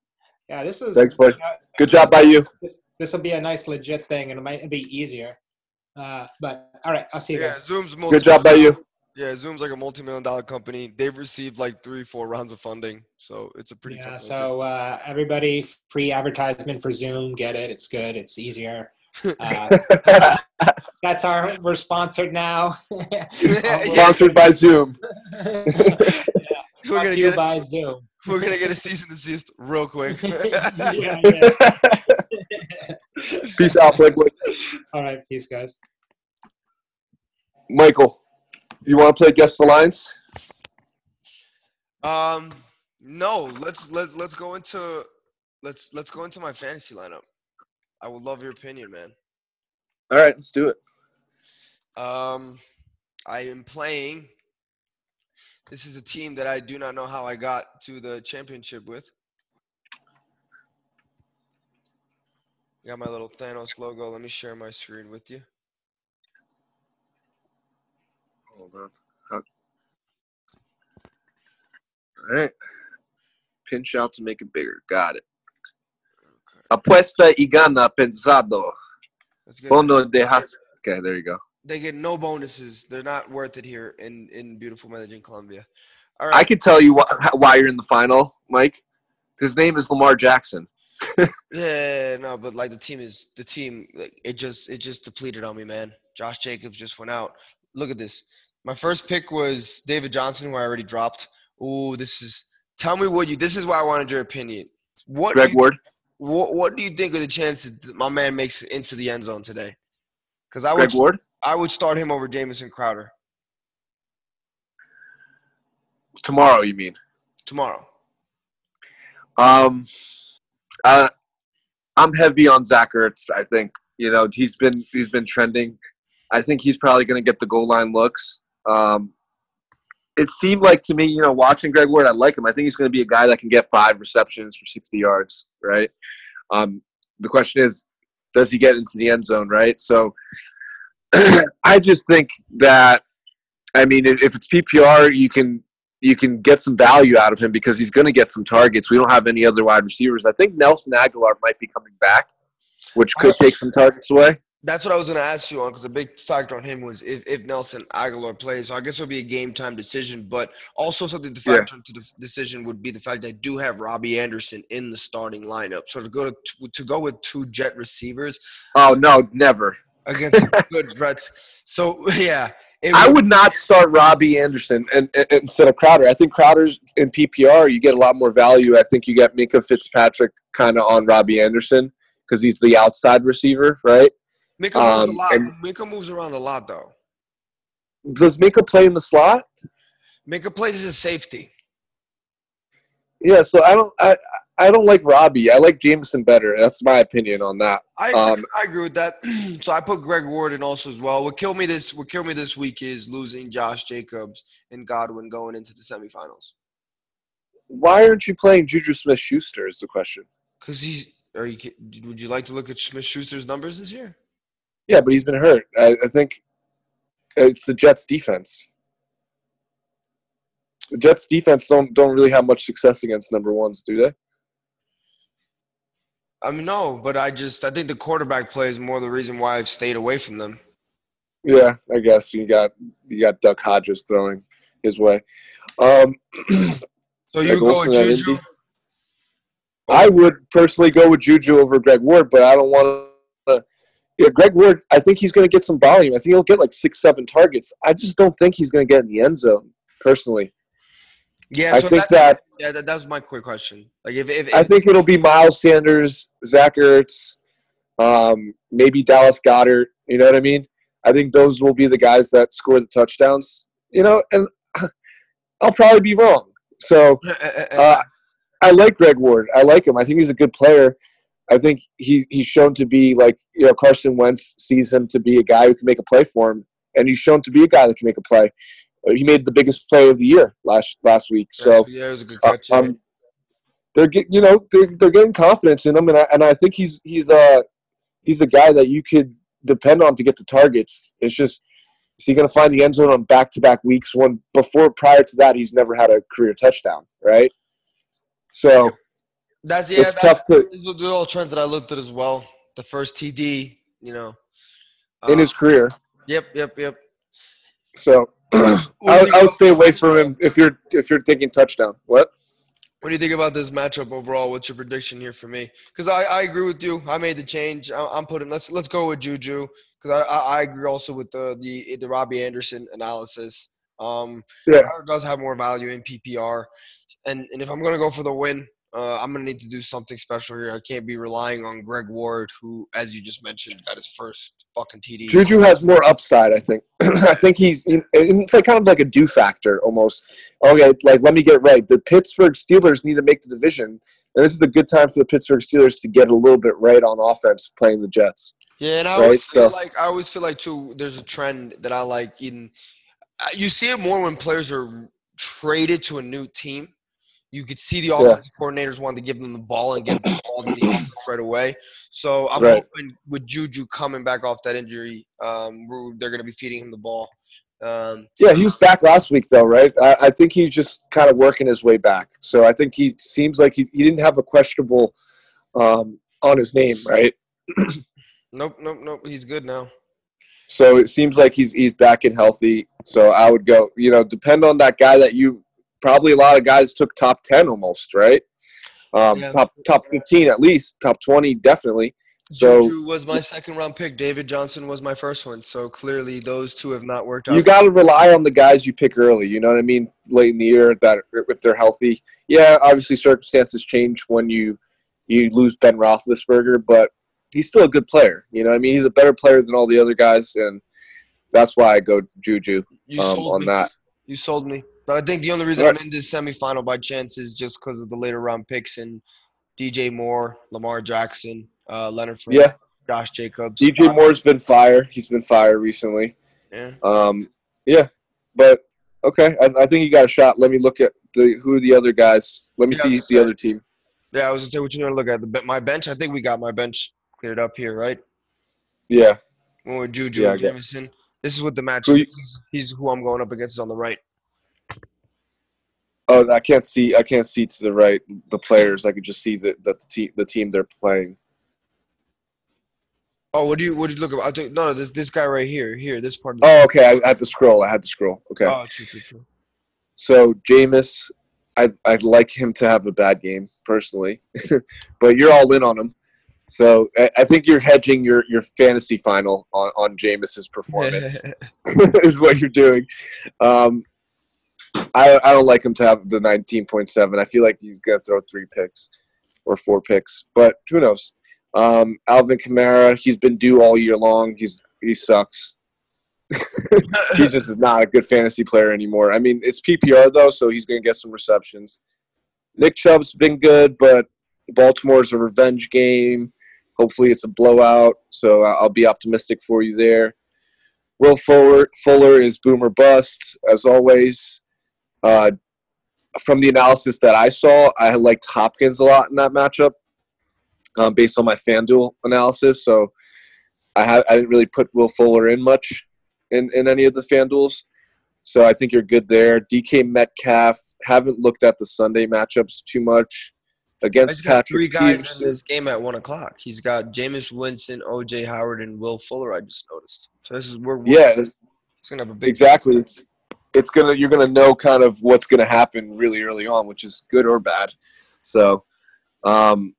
Yeah, this is. Thanks, buddy. you Good job by you. This this will be a nice legit thing, and it might be easier. Uh, but all right, I'll see you Yeah, guys. Zoom's multi- Good job by you. Yeah, Zoom's like a multi-million dollar company. They've received like three, four rounds of funding, so it's a pretty. Yeah. So uh, everybody, free advertisement for Zoom. Get it? It's good. It's easier. Uh, that's our. We're sponsored now. Yeah. Sponsored by Zoom. we're gonna to you get a, by Zoom. we're gonna get a cease and desist real quick. yeah, yeah. Peace out, Liquid. All right, peace, guys. Michael, you want to play Guess the Lines? Um, no. Let's let let's go into let's let's go into my fantasy lineup. I would love your opinion, man. All right, let's do it. Um, I am playing. This is a team that I do not know how I got to the championship with. Got my little Thanos logo. Let me share my screen with you. Hold on. All right. Pinch out to make it bigger. Got it. Apuesta y gana pensado. Bono de has. Okay, there you go. They get no bonuses. They're not worth it here in in beautiful Medellin, Colombia. All I can tell you wh- why you're in the final, Mike. His name is Lamar Jackson. Yeah, no, but like the team is the team. Like it just it just depleted on me, man. Josh Jacobs just went out. Look at this. My first pick was David Johnson, who I already dropped. Ooh, this is. Tell me what you. This is why I wanted your opinion. What Greg you, Ward. What, what do you think of the chances that my man makes it into the end zone today? Because I Greg would Ward. I would start him over Jamison Crowder Tomorrow, you mean? tomorrow. Um, uh, I'm heavy on Zach Ertz. I think you know he's been he's been trending. I think he's probably going to get the goal line looks. Um, it seemed like to me, you know, watching Greg Ward, I like him. I think he's going to be a guy that can get five receptions for 60 yards, right? Um, the question is, does he get into the end zone, right? So, I just think that, I mean, if it's PPR, you can you can get some value out of him because he's going to get some targets. We don't have any other wide receivers. I think Nelson Agholor might be coming back, which could take some targets away. That's what I was going to ask you on because a big factor on him was if, if Nelson Agholor plays. So I guess it'll be a game time decision, but also something to Yeah. factor into the decision would be the fact that I do have Robbie Anderson in the starting lineup. So to go to, to go with two jet receivers Oh no, never. against good threats. So yeah, it I would not start Robbie Anderson and, and- instead of Crowder. I think Crowder's in PPR. You get a lot more value. I think you get Minkah Fitzpatrick kind of on Robbie Anderson because he's the outside receiver, right? Minkah moves um, a lot. and- Minkah moves around a lot though. Does Minkah play in the slot? Minkah plays as a safety. Yeah. So I don't. I I don't like Robbie. I like Jamison better. That's my opinion on that. I Um, I agree with that. so I put Greg Ward in also as well. What killed me this what killed me this week is losing Josh Jacobs and Godwin going into the semifinals. Why aren't you playing Juju Smith Schuster? Is the question. Because he's are you would you like to look at Smith Schuster's numbers this year? Yeah, but he's been hurt. I, I think it's the Jets defense. The Jets defense don't don't really have much success against number ones, do they? I mean no, but I just I think the quarterback play is more the reason why I've stayed away from them. Yeah, I guess you got you got Duck Hodges throwing his way. Um, So you go with Juju? I would personally go with Juju over Greg Ward, but I don't want to. Yeah, Greg Ward. I think he's going to get some volume. I think he'll get like six, seven targets. I just don't think he's going to get in the end zone. Personally, Yeah, I so think that's, that yeah, that, that was my quick question. Like if if, if I think it'll be Miles Sanders, Zach Ertz, um, maybe Dallas Goedert. You know what I mean? I think those will be the guys that score the touchdowns. You know, and I'll probably be wrong. So uh, I like Greg Ward. I like him. I think he's a good player. I think he he's shown to be like you know Carson Wentz sees him to be a guy who can make a play for him, and he's shown to be a guy that can make a play. Uh, He made the biggest play of the year last last week. So yeah, it was a good uh, catch. yeah. um, they're get, you know they're, they're getting confidence in him, and I, and I think he's he's uh he's a guy that you could depend on to get the targets. It's just is he going to find the end zone on back to back weeks? When before prior to that, he's never had a career touchdown, right? So that's yeah, it's that's, tough to these are the all trends that I looked at as well. The first TD, you know. in Uh, his career. Yep, yep, yep. So I, I would stay away from him if you're if you're thinking touchdown. What? What do you think about this matchup overall? What's your prediction here for me? Because I, I agree with you. I made the change. I, I'm putting let's let's go with Juju because I, I I agree also with the the the Robbie Anderson analysis. Um, Yeah. Does have more value in PPR, and and if I'm gonna go for the win, uh, I'm gonna need to do something special here. I can't be relying on Greg Ward, who, as you just mentioned, got his first fucking TD. Juju has more upside, I think. I think he's it's like kind of like a do factor almost. Okay, like let me get right. The Pittsburgh Steelers need to make the division, and this is a good time for the Pittsburgh Steelers to get a little bit right on offense playing the Jets. Yeah, and I Right, always feel so- like I always feel like too. There's a trend that I like in. uh, You see it more when players are traded to a new team. You could see the offensive coordinators wanted to give them the ball and get the ball to the offense right away. So I'm Right. hoping with Juju coming back off that injury, um, we're- they're going to be feeding him the ball. Um, Yeah, he was back last week though, right? I, I think he's just kind of working his way back. So I think he seems like he he didn't have a questionable um, on his name, right? nope, nope, nope. He's good now. So it seems like he's he's back and healthy. So I would go, you know, depend on that guy that you probably a lot of guys took top ten almost, right? Um, Yeah. Top top fifteen at least, top twenty definitely. So Juju was my second round pick. David Johnson was my first one. So clearly, those two have not worked out. you got to rely on the guys you pick early. You know what I mean? Late in the year, that if they're healthy, yeah. Obviously, circumstances change when you you lose Ben Roethlisberger, but he's still a good player. You know what I mean? He's a better player than all the other guys, and that's why I go Juju. Um, on me. that. You sold me. But I think the only reason Right. I'm in this semifinal by chance is just because of the later round picks and DJ Moore, Lamar Jackson, uh, Leonard Fournette, Yeah, Josh Jacobs. DJ Moore's been fire. He's been fire recently. Yeah. Um, yeah, but okay, I, I think you got a shot. Let me look at the who are the other guys. Let me Yeah, see the say. other team. Yeah, I was gonna say what you gonna look at the my bench. I think we got my bench cleared up here, right? Yeah, When we're Juju Yeah, Jamison. This is what the match Who is. He's who I'm going up against is on the right. Oh, I can't see. I can't see to the right the players. I could just see the the, te- the team they're playing. Oh, what do you what do you look at? I think, no, no, this this guy right here, here, this part. Of Oh, okay. I, I had to scroll. I had to scroll. Okay. oh, true, true, true. So Jameis, I I'd like him to have a bad game personally, but you're all in on him. So I, I think you're hedging your your fantasy final on on Jameis's performance. is what you're doing. Um, I I don't like him to have the 19.7. I feel like he's gonna throw three picks or four picks, but who knows? Um, Alvin Kamara, he's been due all year long. He's he sucks. he just is not a good fantasy player anymore. I mean, it's PPR though, so he's gonna get some receptions. Nick Chubb's been good, but Baltimore's a revenge game. Hopefully, it's a blowout. So I'll be optimistic for you there. Will Fuller, Fuller is boomer bust as always. Uh, from the analysis that I saw, I liked Hopkins a lot in that matchup, um, based on my FanDuel analysis. So I ha- I didn't really put Will Fuller in much in, in any of the FanDuels. So I think you're good there. DK Metcalf, haven't looked at the Sunday matchups too much. against He's got Patrick three guys Peterson. in this game at one o'clock. He's got Jameis Winston, OJ Howard, and Will Fuller. I just noticed. So this is we're Yeah, It's gonna have a big exactly. It's it's gonna you're gonna know kind of what's gonna happen really early on, which is good or bad. So, um,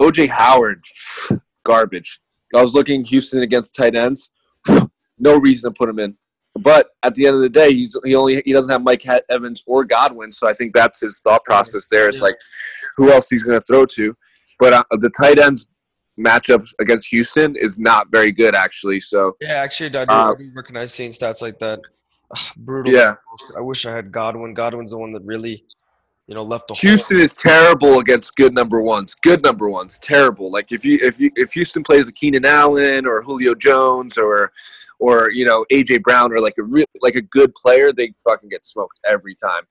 OJ Howard, garbage. I was looking Houston against tight ends. No reason to put him in. But at the end of the day, he's he only he doesn't have Mike Evans or Godwin, so I think that's his thought process. There, it's like who else he's going to throw to. But uh, the tight ends matchup against Houston is not very good, actually. So Yeah, actually, I do, Uh, I do recognize seeing stats like that. Ugh, brutal. yeah, I wish I had Godwin. Godwin's the one that really, you know, left the hole. Houston is terrible against good number ones. Good number ones, terrible. Like if you if you if Houston plays a Keenan Allen or Julio Jones or or you know AJ Brown or like a real like a good player, they fucking get smoked every time.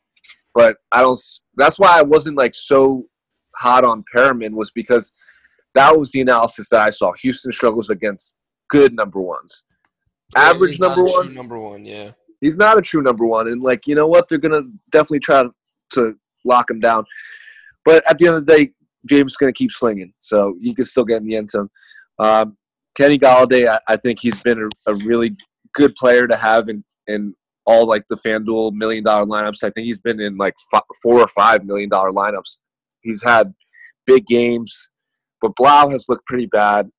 But I don't. That's why I wasn't like so hot on Perriman was because that was the analysis that I saw. Houston struggles against good number ones. Average number ones, Number one, yeah. He's not a true number one. And like, you know what? They're gonna definitely try to, lock him down. But at the end of the day, James is gonna keep slinging, so he can still get in the end zone. Um, Kenny Golladay, I, I think he's been a, a really good player to have in in all like the FanDuel million dollar lineups. I think he's been in like f- four or five million dollar lineups. He's had big games, but Blau has looked pretty bad.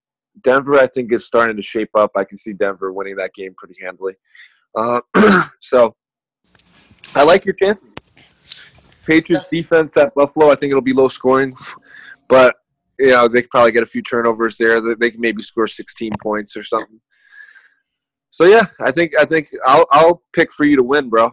Denver, I think, is starting to shape up. I can see Denver winning that game pretty handily. Uh, so I like your chances. Patriots defense at Buffalo, I think it'll be low scoring, but you know they could probably get a few turnovers there. They- They can maybe score 16 points or something. So yeah, I think I think I'll I'll pick for you to win, bro.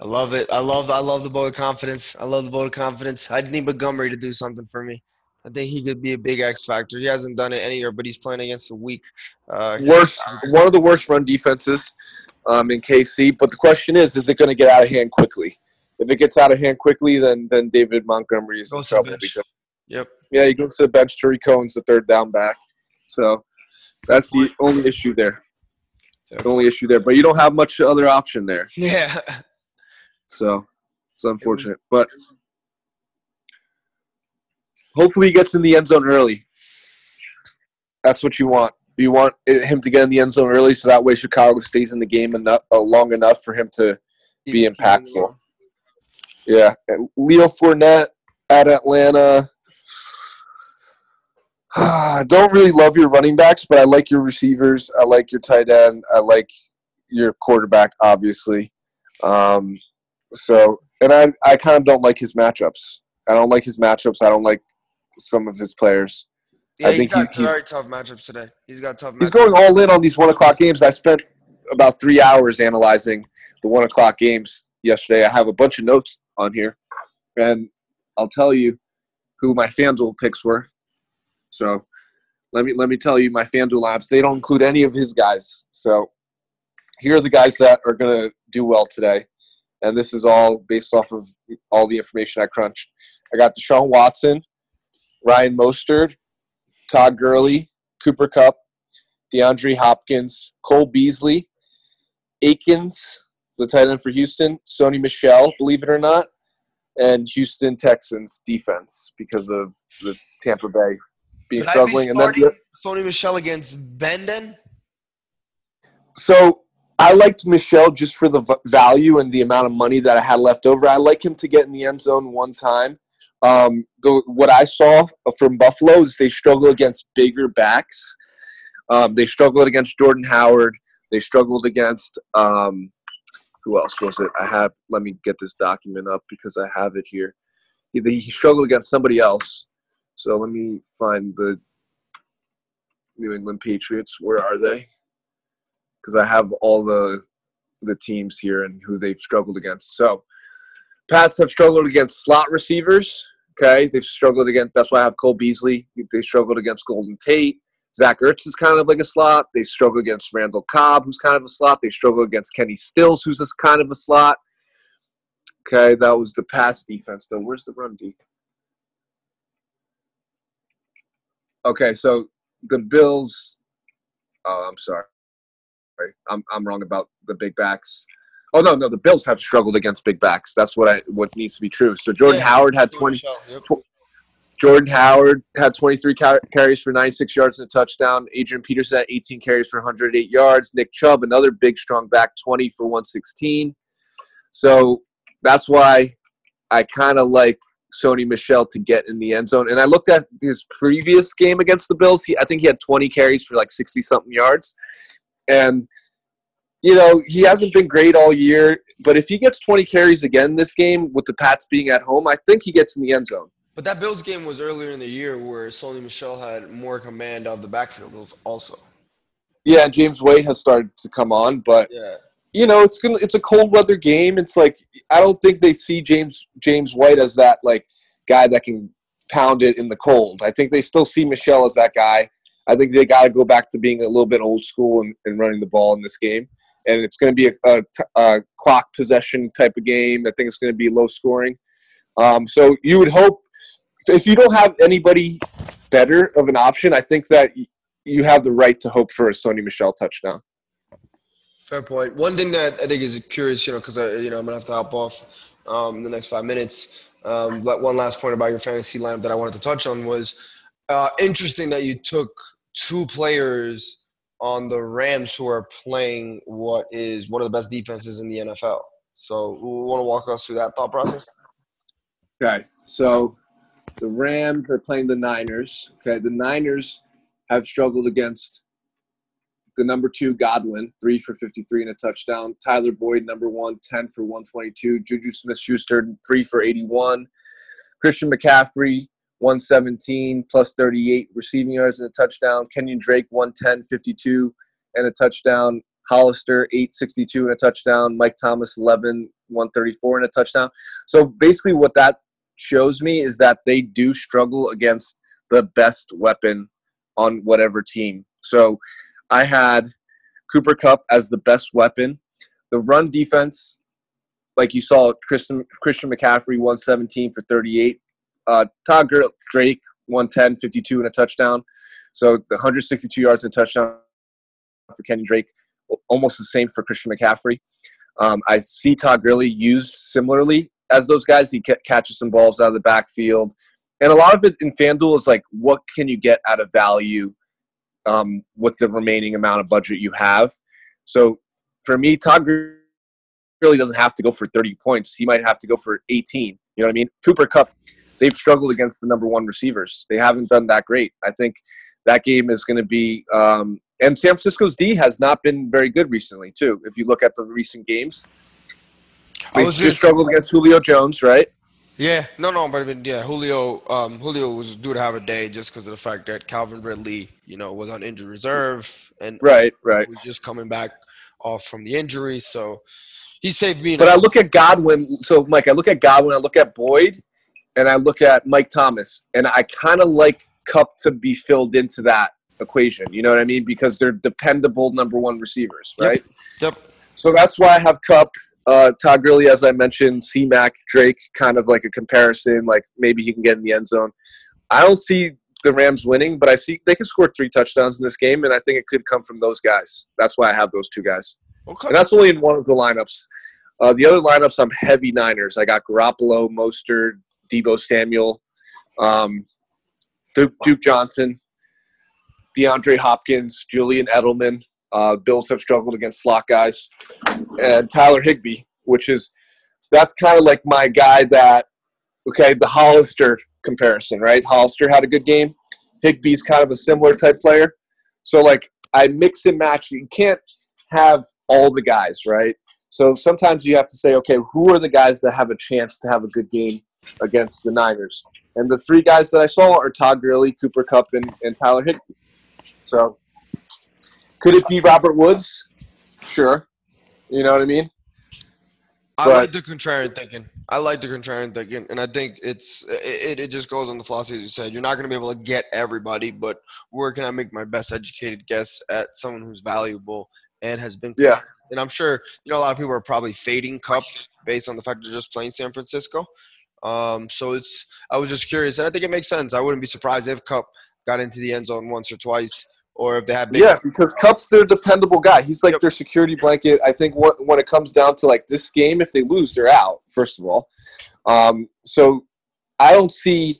I love it. I love I love the vote of confidence. I love the vote of confidence. I need Montgomery to do something for me. I think he could be a big X factor. He hasn't done it any year, but he's playing against a weak. Uh, Worst, one of the worst run defenses um, in KC. But the question is, is it going to get out of hand quickly? If it gets out of hand quickly, then then David Montgomery is in Goes to the trouble because Yep. yeah, he goes to the bench. Tarik Cohen's the third down back, so that's the only issue there. The only issue there, but you don't have much other option there, Yeah. so it's unfortunate. But hopefully, he gets in the end zone early. That's what you want. You want him to get in the end zone early, so that way Chicago stays in the game enough, uh, long enough for him to be impactful. Yeah, Leo Fournette at Atlanta. I don't really love your running backs, but I like your receivers. I like your tight end. I like your quarterback, obviously. Um, so, and I, I kind of don't like his matchups. I don't like his matchups. I don't like some of his players. Yeah, I he's think got he- he's- very tough matchups today. He's got tough. He's matchups. going all in on these one o'clock games. I spent about three hours analyzing the one o'clock games yesterday. I have a bunch of notes on here, and I'll tell you who my FanDuel picks were. So let me let me tell you my FanDuel apps. They don't include any of his guys. So here are the guys that are going to do well today, and this is all based off of all the information I crunched. I got Deshaun Watson, Ryan Mostert, Todd Gurley, Cooper Kupp, DeAndre Hopkins, Cole Beasley, Akins, the tight end for Houston, Sony Michel, believe it or not, and Houston Texans defense because of the Tampa Bay being Could I be struggling. And then Sony Michel against Benden? so I liked Michel just for the v- value and the amount of money that I had left over. I like him to get in the end zone one time. Um, the, what I saw from Buffalo is they struggle against bigger backs. Um, they struggled against Jordan Howard. They struggled against um, who else was it? I have. Let me get this document up because I have it here. He, he struggled against somebody else. So let me find the New England Patriots. Where are they? Because I have all the the teams here and who they've struggled against. So Pats have struggled against slot receivers. Okay, they've struggled against. That's why I have Cole Beasley. They struggled against Golden Tate. Zach Ertz is kind of like a slot. They struggle against Randall Cobb, who's kind of a slot. They struggle against Kenny Stills, who's this kind of a slot. Okay, that was the pass defense, though. Where's the run D? Okay, so the Bills. Oh, I'm sorry. I'm I'm wrong about the big backs. Oh no, no, the Bills have struggled against big backs. That's what I what needs to be true. So Jordan Yeah, Howard had 20, yep. Jordan Howard had 23 carries for 96 yards and a touchdown. Adrian Peterson had 18 carries for 108 yards. Nick Chubb, another big, strong back, 20 for 116. So that's why I kind of like Sony Michel to get in the end zone. And I looked at his previous game against the Bills. He, I think he had 20 carries for like 60 something yards. And, you know, he hasn't been great all year. But if he gets 20 carries again this game with the Pats being at home, I think he gets in the end zone. But that Bills game was earlier in the year where Sony Michel had more command of the backfield also. Yeah, and James Wade has started to come on, but Yeah. you know it's gonna it's a cold weather game. It's like I don't think they see James James White as that like guy that can pound it in the cold. I think they still see Michel as that guy. I think they got to go back to being a little bit old school and, and running the ball in this game. And it's going to be a clock possession type of game. I think it's going to be low scoring. Um, so you would hope if you don't have anybody better of an option, I think that you have the right to hope for a Sony Michel touchdown. Fair point. One thing that I think is curious, you know, because I, you know, I'm gonna have to hop off um, in the next five minutes. Um, one last point about your fantasy lineup that I wanted to touch on was uh, interesting that you took two players on the Rams who are playing what is one of the best defenses in the NFL. So, we want to walk us through that thought process? Okay, so the Rams are playing the Niners. Okay, the Niners have struggled against the number two Godwin, three for 53 and a touchdown. Tyler Boyd, number one, 10 for 122. Juju Smith Schuster, three for 81. Christian McCaffrey, 117 plus 38 receiving yards and a touchdown. Kenyan Drake, 110, 52 and a touchdown. Hollister, 862 and a touchdown. Mike Thomas, 11, 134 and a touchdown. So basically, what that shows me is that they do struggle against the best weapon on whatever team. So I had Cooper Kupp as the best weapon. The run defense, like you saw, Christian, Christian McCaffrey, 117 for 38. Uh, Todd Gurley, Drake, 110, 52 and a touchdown. So 162 yards and a touchdown for Kenny Drake, almost the same for Christian McCaffrey. Um, I see Todd Gurley used similarly as those guys. He ca- catches some balls out of the backfield. And a lot of it in FanDuel is like, what can you get out of value um, with the remaining amount of budget you have? So for me, Todd Gurley doesn't have to go for 30 points. He might have to go for 18. You know what I mean? Cooper Kupp, they've struggled against the number one receivers. They haven't done that great. I think that game is going to be. Um, and San Francisco's D has not been very good recently, too. If you look at the recent games, they just- struggled against Julio Jones, right? Yeah, no, no, but I mean, yeah, Julio, um, Julio was due to have a day just because of the fact that Calvin Ridley, you know, was on injured reserve and Right, right. was just coming back off from the injury, so he saved me. But I look at Godwin. So, Mike, I look at Godwin. I look at Boyd, and I look at Mike Thomas, and I kind of like Kupp to be filled into that equation. You know what I mean? Because they're dependable number one receivers, Yep. right? Yep. So that's why I have Kupp, uh, Todd Gurley, as I mentioned, C Mac, Drake, kind of like a comparison. Like maybe he can get in the end zone. I don't see the Rams winning, but I see they can score three touchdowns in this game, and I think it could come from those guys. That's why I have those two guys. Okay. And that's only in one of the lineups. Uh, the other lineups, I'm heavy Niners. I got Garoppolo, Mostert, Deebo Samuel, um, Duke, Duke Johnson, DeAndre Hopkins, Julian Edelman. Uh, Bills have struggled against slot guys, and Tyler Higbee, which is that's kind of like my guy that okay the Hollister comparison, right? Hollister had a good game. Higbee's kind of a similar type player. So like I mix and match. You can't have all the guys, right? So sometimes you have to say, okay, who are the guys that have a chance to have a good game against the Niners? And the three guys that I saw are Todd Gurley, Cooper Kupp, and, and Tyler Higbee. So could it be Robert Woods? Sure. You know what I mean? I But- like the contrarian thinking. I like the contrarian thinking, and I think it's it, it just goes on the philosophy as you said. You're not going to be able to get everybody, but where can I make my best educated guess at someone who's valuable and has been? Yeah. And I'm sure you know a lot of people are probably fading Kupp based on the fact they're just playing San Francisco. Um, so it's I was just curious, and I think it makes sense. I wouldn't be surprised if Kupp got into the end zone once or twice, or if they had big Yeah, because Kupp's their dependable guy. He's like Yep. their security blanket. I think what, when it comes down to like this game, if they lose, they're out. First of all, um, so I don't see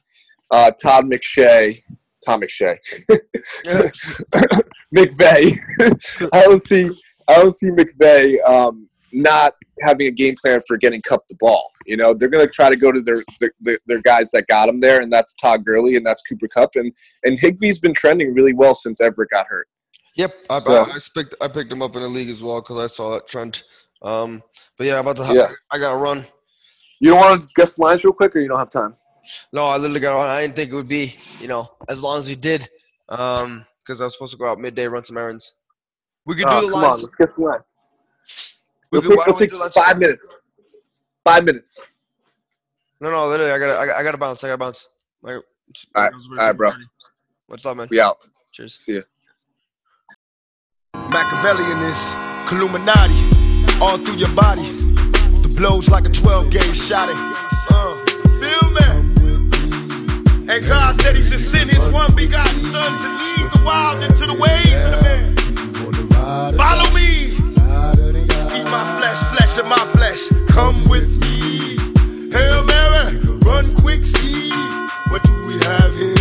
uh, Todd McShay, Tom McShay, McVay. I don't see I don't see McVay um, not having a game plan for getting Kupp the ball. You know, they're going to try to go to their, their their guys that got him there, and that's Todd Gurley and that's Cooper Kupp, and and Higbee's been trending really well since Everett got hurt. Yep, I, So- I, I, picked, I picked him up in the league as well because I saw that trend. Um, but yeah, about to Yeah. I got to run. You don't want to guess the lines real quick, or you don't have time? No, I literally got to run. I didn't think it would be, you know, as long as we did, um, because I was supposed to go out midday run some errands. We could Oh, do the lines. on, let's get the lines. We It'll could, take, why it'll don't we take five minutes. Five minutes. No, no, literally, I got, I got, I got to bounce. I got to bounce. Like, All right, all right, bro. What's up, man? We out. Cheers. See ya. Machiavellian is Illuminati all through your body. The blows like a 12 gauge shot. It. Uh, feel me? And God said He should send His one begotten Son to lead the wild into the flesh my flesh, come with me. Hail Mary, run quick, see what do we have here?